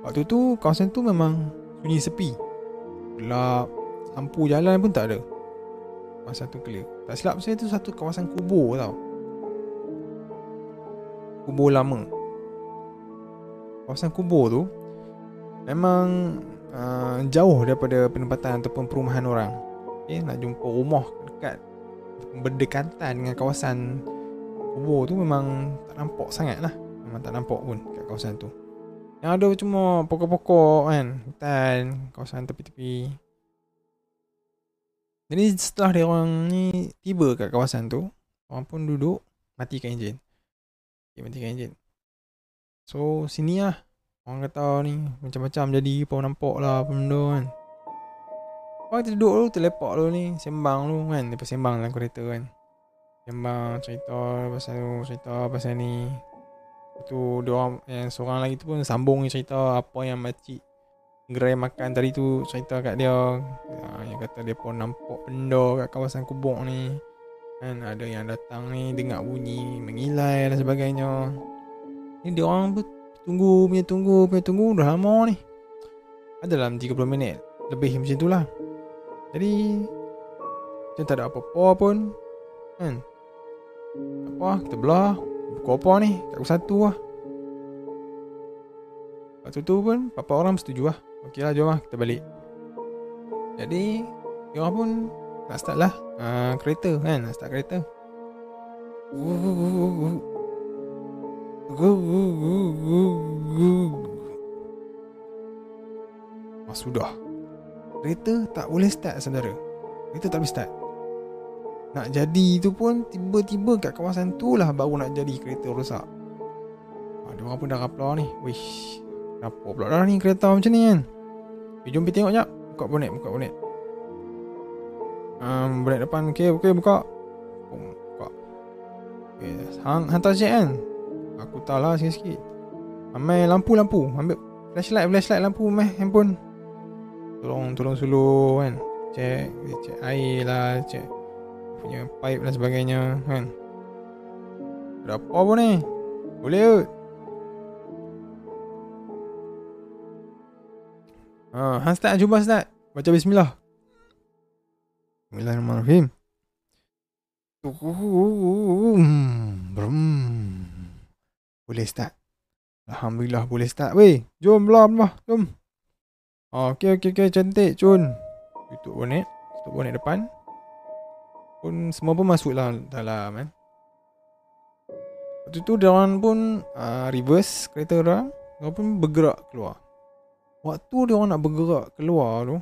Waktu tu kawasan tu memang sunyi sepi gelap. Lampu jalan pun tak ada. Kawasan tu clear. Tak silap saya tu satu kawasan kubur tau. Kubur lama. Kawasan kubur tu memang uh, jauh daripada penempatan ataupun perumahan orang. Okay, nak jumpa rumah dekat berdekatan dengan kawasan kubur tu memang tak nampak sangat lah Memang tak nampak pun kat kawasan tu Yang ada cuma pokok-pokok kan Hutan, kawasan tepi-tepi. Jadi setelah dia orang ni tiba kat kawasan tu Orang pun duduk matikan enjin. Okay, Matikan enjin. So sini lah. Orang kata ni macam-macam jadi Pau nampak lah apa benda kan. Orang kita duduk dulu Terlepak dulu ni Sembang dulu kan. Lepas sembang dalam kereta kan. Sembang cerita Pasal tu Cerita pasal ni Tu dia orang Yang seorang lagi tu pun Sambung cerita Apa yang makcik Gerai makan tadi tu Cerita kat dia. Ya, Yang kata dia pun nampak benda Kat kawasan kubuk ni. Kan ada yang datang ni Dengar bunyi Mengilai dan sebagainya. Ni dia orang pun Tunggu punya tunggu punya tunggu Dah lama ni. Ada dalam 30 minit Lebih macam tu lah. Jadi Macam tak ada apa-apa pun Kan. Apa Kita belah Apa ni? Kat satu lah. Waktu tu pun Papa orang setuju lah. Okey lah jom lah Kita balik. Jadi Dia pun Nak start lah uh, Kereta kan Nak start kereta. Ah, sudah Kereta tak boleh start saudara. Kereta tak boleh start Nak jadi tu pun Tiba-tiba kat kawasan tu lah Baru nak jadi kereta rosak. Ada orang pun dah kapla ni. Wish Kenapa pula dah ni kereta macam ni kan? Eh, Jom pergi tengok jap Buka bonet Buka bonet. Um, Bonet depan Okay, okay buka. Buka. Okay. Hang, Hantar cek kan? Aku tahu lah sikit-sikit. Ambil lampu-lampu Ambil flashlight Flashlight lampu Meh handphone. Tolong tolong suluh kan? Cek cek air lah cek punya pipe dan sebagainya kan? Ada apa pun ni? Boleh ke? Ha han start cuba start. Baca bismillah. Bismillahirrahmanirrahim. Boleh start? Alhamdulillah boleh start. Weh jom belah belah jom. Oh, okey okey okey cantik cun. Tutup bonet. Tutup bonet depan Pun semua pun masuk lah dalam kan Waktu tu diorang pun uh, reverse kereta orang Diorang pun bergerak keluar. Waktu diorang nak bergerak keluar tu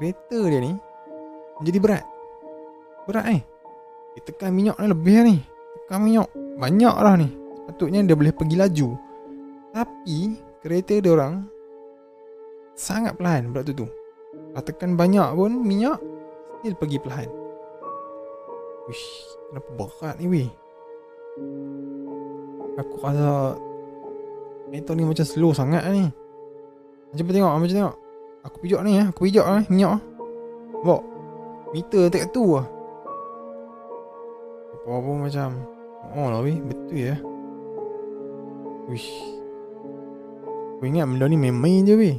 Kereta dia ni Jadi berat. Berat eh. Dia tekan minyak ni lebih ni. Tekan minyak Banyak lah ni. Sepatutnya dia boleh pergi laju. Tapi Kereta dia orang Sangat perlahan berat tu. Dah tekan banyak pun minyak Still pergi perlahan Wish Kenapa berat ni weh? Aku rasa Metal ni macam slow sangat ni. Macam tengok Macam tengok. Aku pijak ni eh Aku pijak eh Minyak Bawa Meter tak tu lah Apa pun macam Oh lah weh Betul ya Wish. Aku ingat benda ni main-main je weh.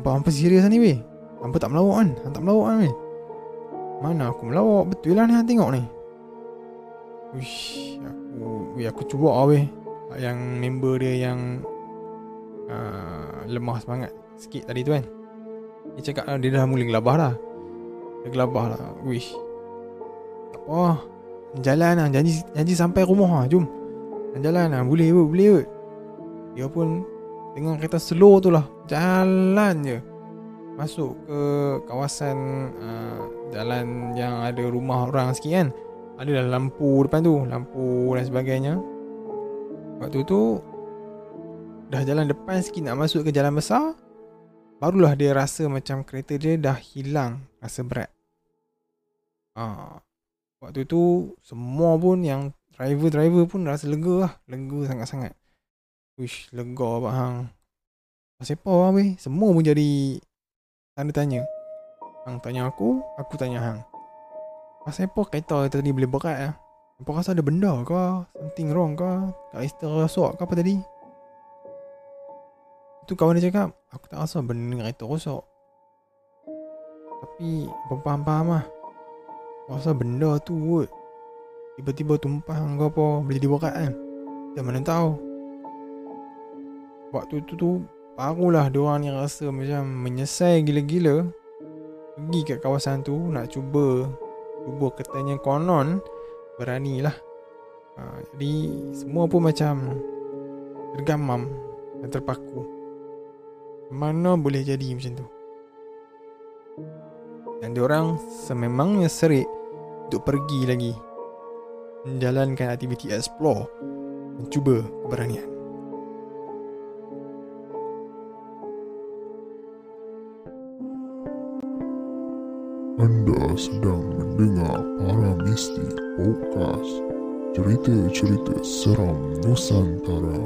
Nampak hampa serius ni weh. Hampa tak melawak kan? Tak melawak kan weh Mana aku melawak? Betul lah ni tengok ni. Wish Aku Weh aku cuba lah weh. Yang member dia yang uh, Lemah semangat Sikit tadi tu kan. Dia cakap lah Dia dah mula gelabah dah. Dia gelabah lah. Tak apa. Jalan lah. Janji, janji sampai rumah lah. Jom. Jalan lah. Boleh kot Boleh kot. Dia pun Dengan kereta slow tu lah. Jalan je. Masuk ke kawasan uh, Jalan yang ada rumah orang sikit kan. Ada dah lampu depan tu Lampu dan sebagainya. Waktu tu Dah jalan depan sikit nak masuk ke jalan besar Barulah dia rasa macam kereta dia dah hilang Rasa berat. Ah, Waktu tu Semua pun yang Driver-driver pun rasa lega lah Lega sangat-sangat. Wish lega abang. Hang Pasal apa weh? Semua pun jadi Tanda tanya Hang tanya aku Aku tanya hang. Pasal apa kereta tadi boleh berat lah Apa rasa ada benda ke? Something wrong ke? Kat isteri rosak ke apa tadi? Tu kawan dia cakap Aku tak rasa benda kereta rosak. Tapi Apa faham-faham lah. Aku rasa benda tu kot Tiba-tiba tumpah ke apa Boleh jadi berat kan Kita mana tahu. Waktu tu tu Barulah diorang ni rasa macam Menyesal gila-gila Pergi kat kawasan tu Nak cuba Cuba katanya konon Beranilah ha, Jadi Semua pun macam Tergamam Dan terpaku. Mana boleh jadi macam tu? Dan diorang Sememangnya serik Untuk pergi lagi Menjalankan aktiviti explore Mencuba keberanian Anda sedang mendengar Para Misti Podcast. Cerita-cerita seram Nusantara.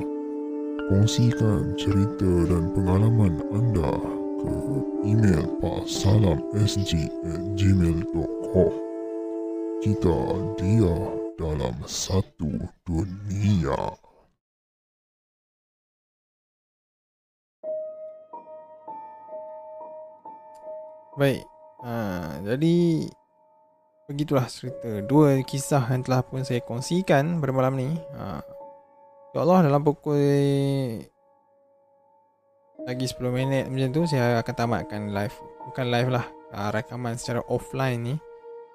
Kongsikan cerita dan pengalaman anda ke email pasalamsg at gmail.com Kita dia dalam satu dunia. Baik ha, Jadi Begitulah cerita. Dua kisah yang telah pun saya kongsikan Pada malam ni. Ha, InsyaAllah dalam pukul Lagi 10 minit macam tu Saya akan tamatkan live. Bukan live lah ha, Rakaman secara offline ni.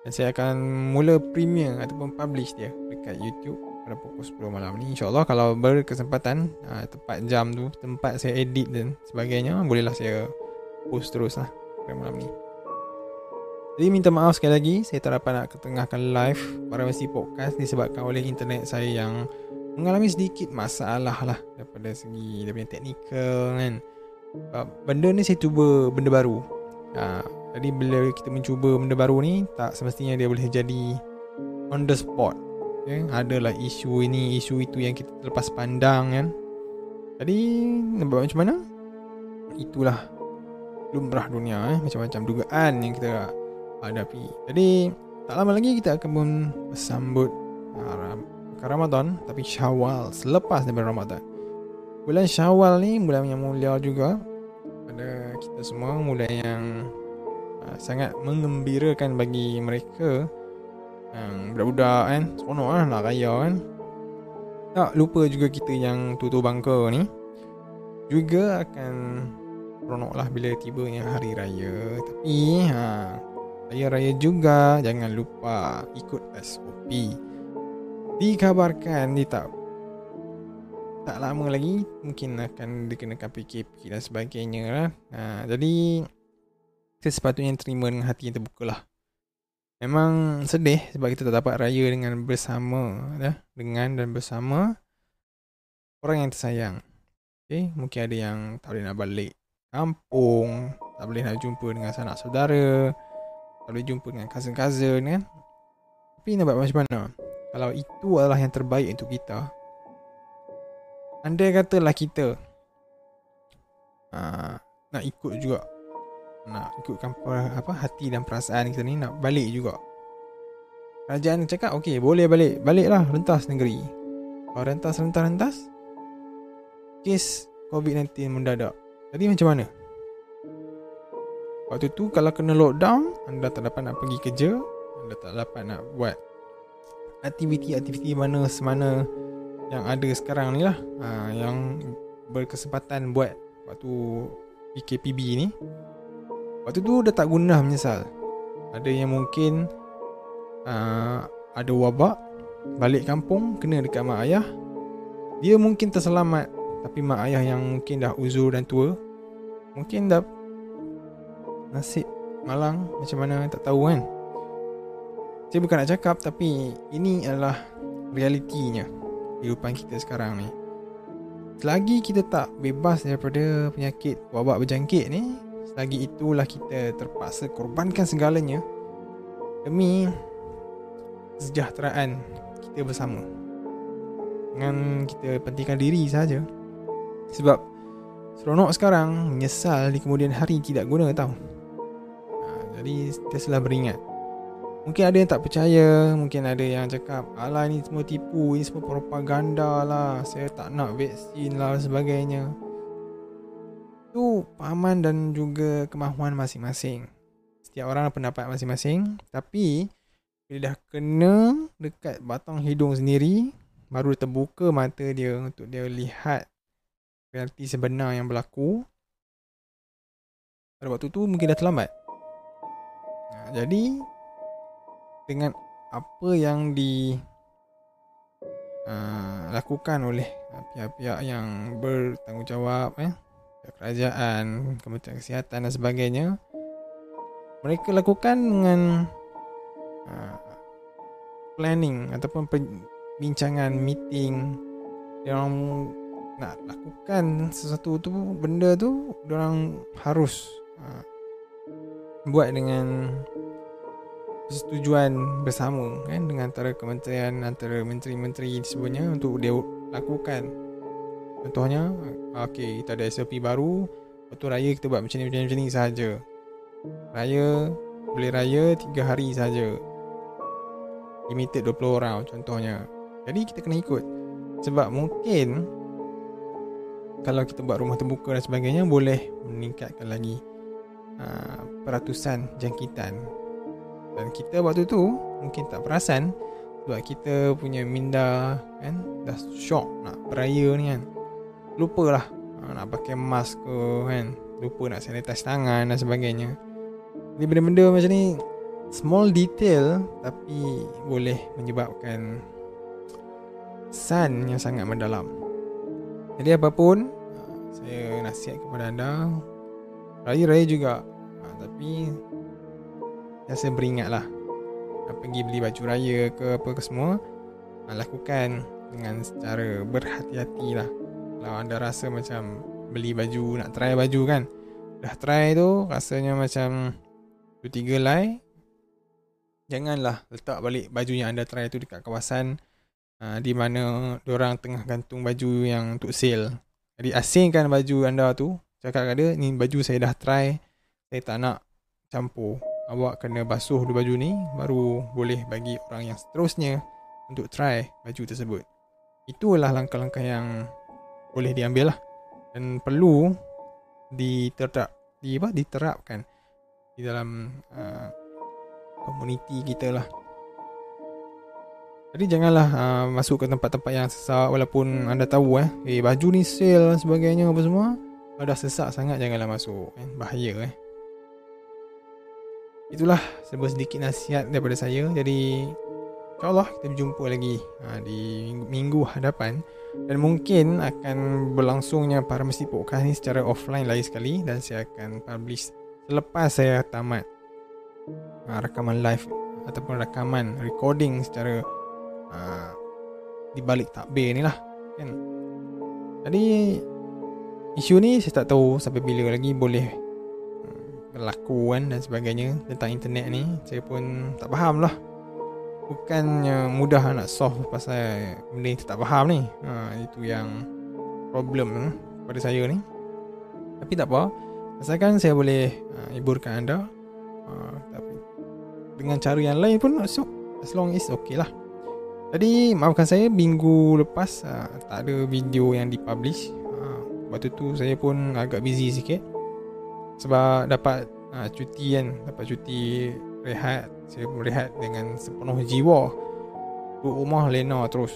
Dan saya akan mula premiere Ataupun publish dia Dekat YouTube pada pukul 10 malam ni. InsyaAllah kalau berkesempatan ha, Tempat jam tu Tempat saya edit dan sebagainya Bolehlah saya post terus lah Pada malam ni jadi minta maaf sekali lagi Saya tak dapat nak ketengahkan live Para Mesti Podcast Disebabkan oleh internet saya yang Mengalami sedikit masalah lah Daripada segi Daripada teknikal kan. Benda ni saya cuba Benda baru. Ha, Jadi bila kita mencuba Benda baru ni Tak semestinya dia boleh jadi On the spot. Okay? Adalah isu ini Isu itu yang kita terlepas pandang kan. Jadi Nampak macam mana? Itulah Lumrah dunia eh Macam-macam dugaan yang kita hadapi. Jadi tak lama lagi kita akan pun bersambut uh, Ramadan tapi Syawal selepas daripada Ramadan. Bulan Syawal ni bulan yang mulia juga pada kita semua, bulan yang uh, sangat mengembirakan bagi mereka yang budak-budak kan, seronok lah nak raya kan. Tak lupa juga kita yang tutur bangka ni juga akan seronok lah bila tibanya hari raya Tapi ha, Raya-raya juga Jangan lupa Ikut SOP Dikabarkan Dia tak Tak lama lagi Mungkin akan Dikenakan PKP Dan sebagainya lah. Ha, Jadi Kita sepatutnya terima Dengan hati yang terbuka lah. Memang sedih Sebab kita tak dapat raya Dengan bersama dah, Dengan dan bersama Orang yang tersayang. Okay, mungkin ada yang tak boleh nak balik kampung, tak boleh nak jumpa dengan sanak saudara, boleh jumpa dengan cousin-cousin kan. Tapi nak buat macam mana? Kalau itu adalah yang terbaik untuk kita, andai katalah kita uh, nak ikut juga, nak ikutkan apa hati dan perasaan kita ni, nak balik juga. Kerajaan cakap, okey boleh balik, baliklah rentas negeri. Kalau rentas, rentas, rentas, kes COVID-19 mendadak. Jadi macam mana? Waktu tu kalau kena lockdown, anda tak dapat nak pergi kerja, anda tak dapat nak buat aktiviti-aktiviti mana semana yang ada sekarang ni lah. Ha, yang berkesempatan buat waktu PKPB ni. Waktu tu dah tak guna menyesal. Ada yang mungkin uh, ada wabak balik kampung kena dekat mak ayah. Dia mungkin terselamat tapi mak ayah yang mungkin dah uzur dan tua Mungkin dah Nasib malang macam mana tak tahu kan? Saya bukan nak cakap tapi Ini adalah realitinya Kehidupan kita sekarang ni. Selagi kita tak bebas daripada penyakit wabak berjangkit ni Selagi itulah kita terpaksa korbankan segalanya Demi Sejahteraan kita bersama. Dengan kita pentingkan diri saja. Sebab Seronok sekarang Menyesal di kemudian hari Tidak guna tau Jadi selalu beringat. Mungkin ada yang tak percaya Mungkin ada yang cakap Alah ni semua tipu Ini semua propaganda lah Saya tak nak vaksin lah Sebagainya. Itu pahaman dan juga Kemahuan masing-masing. Setiap orang pendapat masing-masing Tapi Bila dah kena Dekat batang hidung sendiri Baru terbuka mata dia Untuk dia lihat realiti sebenar yang berlaku. Pada waktu tu mungkin dah terlambat. Jadi dengan apa yang di uh, lakukan oleh pihak-pihak yang bertanggungjawab eh kerajaan, Kementerian Kesihatan dan sebagainya mereka lakukan dengan uh, planning ataupun perbincangan meeting. Yang nak lakukan sesuatu tu benda tu orang harus uh, buat dengan persetujuan bersama kan? Dengan antara kementerian antara menteri-menteri sebenarnya untuk dia lakukan. Contohnya okey kita ada SOP baru waktu raya kita buat macam ni macam ni, macam ni saja raya boleh raya 3 hari saja limited 20 orang contohnya. Jadi kita kena ikut. Sebab mungkin kalau kita buat rumah terbuka dan sebagainya boleh meningkatkan lagi uh, peratusan jangkitan. Dan kita waktu tu mungkin tak perasan sebab kita punya minda kan dah shock nak beraya ni kan. Lupalah uh, nak pakai mask ke kan. Lupa nak sanitize tangan dan sebagainya. Jadi benda-benda macam ni small detail tapi boleh menyebabkan sun yang sangat mendalam. Jadi apapun Saya nasihat kepada anda Raya-raya juga ha, Tapi Saya beringat lah Pergi beli baju raya ke apa ke semua ha, Lakukan Dengan secara berhati-hati lah Kalau anda rasa macam Beli baju Nak try baju kan Dah try tu Rasanya macam Dua tiga lai Janganlah letak balik baju yang anda try tu dekat kawasan uh, di mana orang tengah gantung baju yang untuk sale. Jadi asingkan baju anda tu. Cakap kat dia, ni baju saya dah try. Saya tak nak campur. Awak kena basuh dulu baju ni. Baru boleh bagi orang yang seterusnya untuk try baju tersebut. Itulah langkah-langkah yang boleh diambil lah. Dan perlu diterap, di apa, diterapkan di dalam uh, komuniti kita lah. Jadi janganlah uh, masuk ke tempat-tempat yang sesak walaupun anda tahu eh, eh baju ni sale dan sebagainya apa semua. Kalau dah sesak sangat janganlah masuk kan. Bahaya eh. Itulah sebuah sedikit nasihat daripada saya. Jadi InsyaAllah kita berjumpa lagi ha, di minggu hadapan dan mungkin akan berlangsungnya para mesti podcast ni secara offline lagi sekali dan saya akan publish selepas saya tamat ha, rakaman live ataupun rakaman recording secara ha, di balik takbir ni lah kan. Jadi isu ni saya tak tahu sampai bila lagi boleh hmm, berlaku kan dan sebagainya tentang internet ni saya pun tak faham lah bukannya mudah nak solve pasal benda yang tak faham ni. Ha, itu yang problem pada saya ni. Tapi tak apa. Asalkan saya boleh uh, hiburkan anda. Uh, tapi dengan cara yang lain pun so, as long as okay lah. Jadi maafkan saya minggu lepas uh, tak ada video yang dipublish. Waktu tu saya pun agak busy sikit. Sebab dapat uh, cuti kan. Dapat cuti rehat. Saya berehat dengan sepenuh jiwa. Duduk rumah lena terus.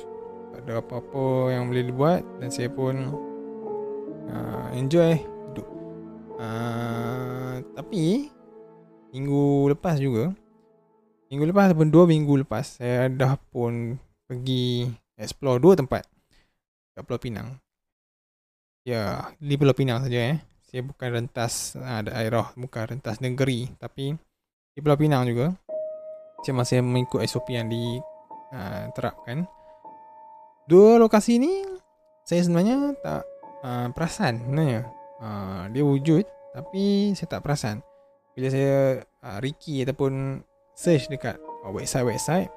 Tak ada apa-apa yang boleh dibuat. Dan saya pun uh, Enjoy Duduk. Uh, Tapi Minggu lepas juga Minggu lepas ataupun dua minggu lepas Saya dah pun Pergi Explore dua tempat Kat Pulau Pinang Ya Di Pulau Pinang saja eh Saya bukan rentas uh, Daerah Bukan rentas negeri Tapi Di Pulau Pinang juga saya masih mengikut SOP yang diterapkan. Uh, Dua lokasi ni saya sebenarnya tak uh, perasan sebenarnya. Uh, dia wujud tapi saya tak perasan. Bila saya uh, Ricky ataupun search dekat uh, website-website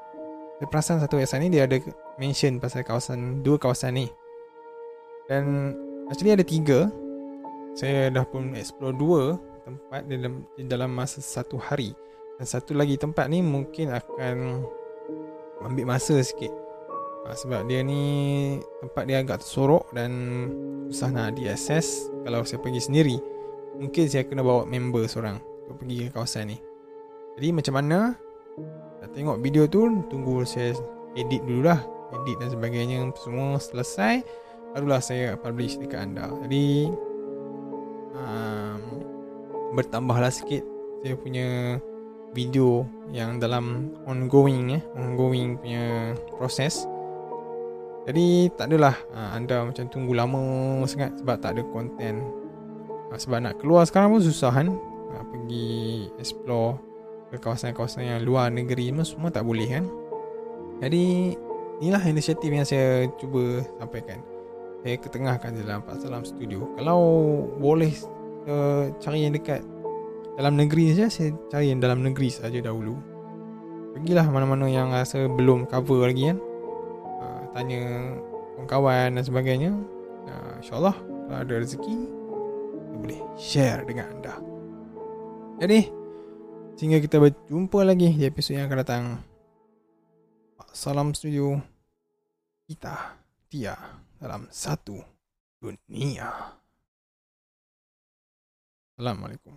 saya perasan satu website ni dia ada mention pasal kawasan dua kawasan ni. Dan actually ada tiga. Saya dah pun explore dua tempat dalam dalam masa satu hari. Dan satu lagi tempat ni mungkin akan ambil masa sikit. Ha, Sebab dia ni tempat dia agak tersorok dan susah nak diakses Kalau saya pergi sendiri. Mungkin saya kena bawa member seorang untuk pergi ke kawasan ni. Jadi macam mana? Dah tengok video tu Tunggu saya edit dulu lah Edit dan sebagainya Semua selesai Barulah saya publish dekat anda. Jadi um, Bertambahlah sikit Saya punya video yang dalam ongoing eh ongoing punya proses. Jadi tak adalah ha, anda macam tunggu lama sangat sebab tak ada konten ha, sebab nak keluar sekarang pun susah kan? Ha, pergi explore ke kawasan-kawasan yang luar negeri pun semua tak boleh kan? Jadi inilah inisiatif yang saya cuba sampaikan saya ketengahkan dalam Pak Salam Studio. Kalau boleh uh, cari yang dekat dalam negeri saja saya cari yang dalam negeri saja dahulu. Pergilah mana-mana yang rasa belum cover lagi kan. Uh, tanya kawan-kawan dan sebagainya. Uh, insyaallah kalau ada rezeki kita boleh share dengan anda. Jadi sehingga kita berjumpa lagi di episod yang akan datang. Salam studio kita dia dalam satu dunia Assalamualaikum.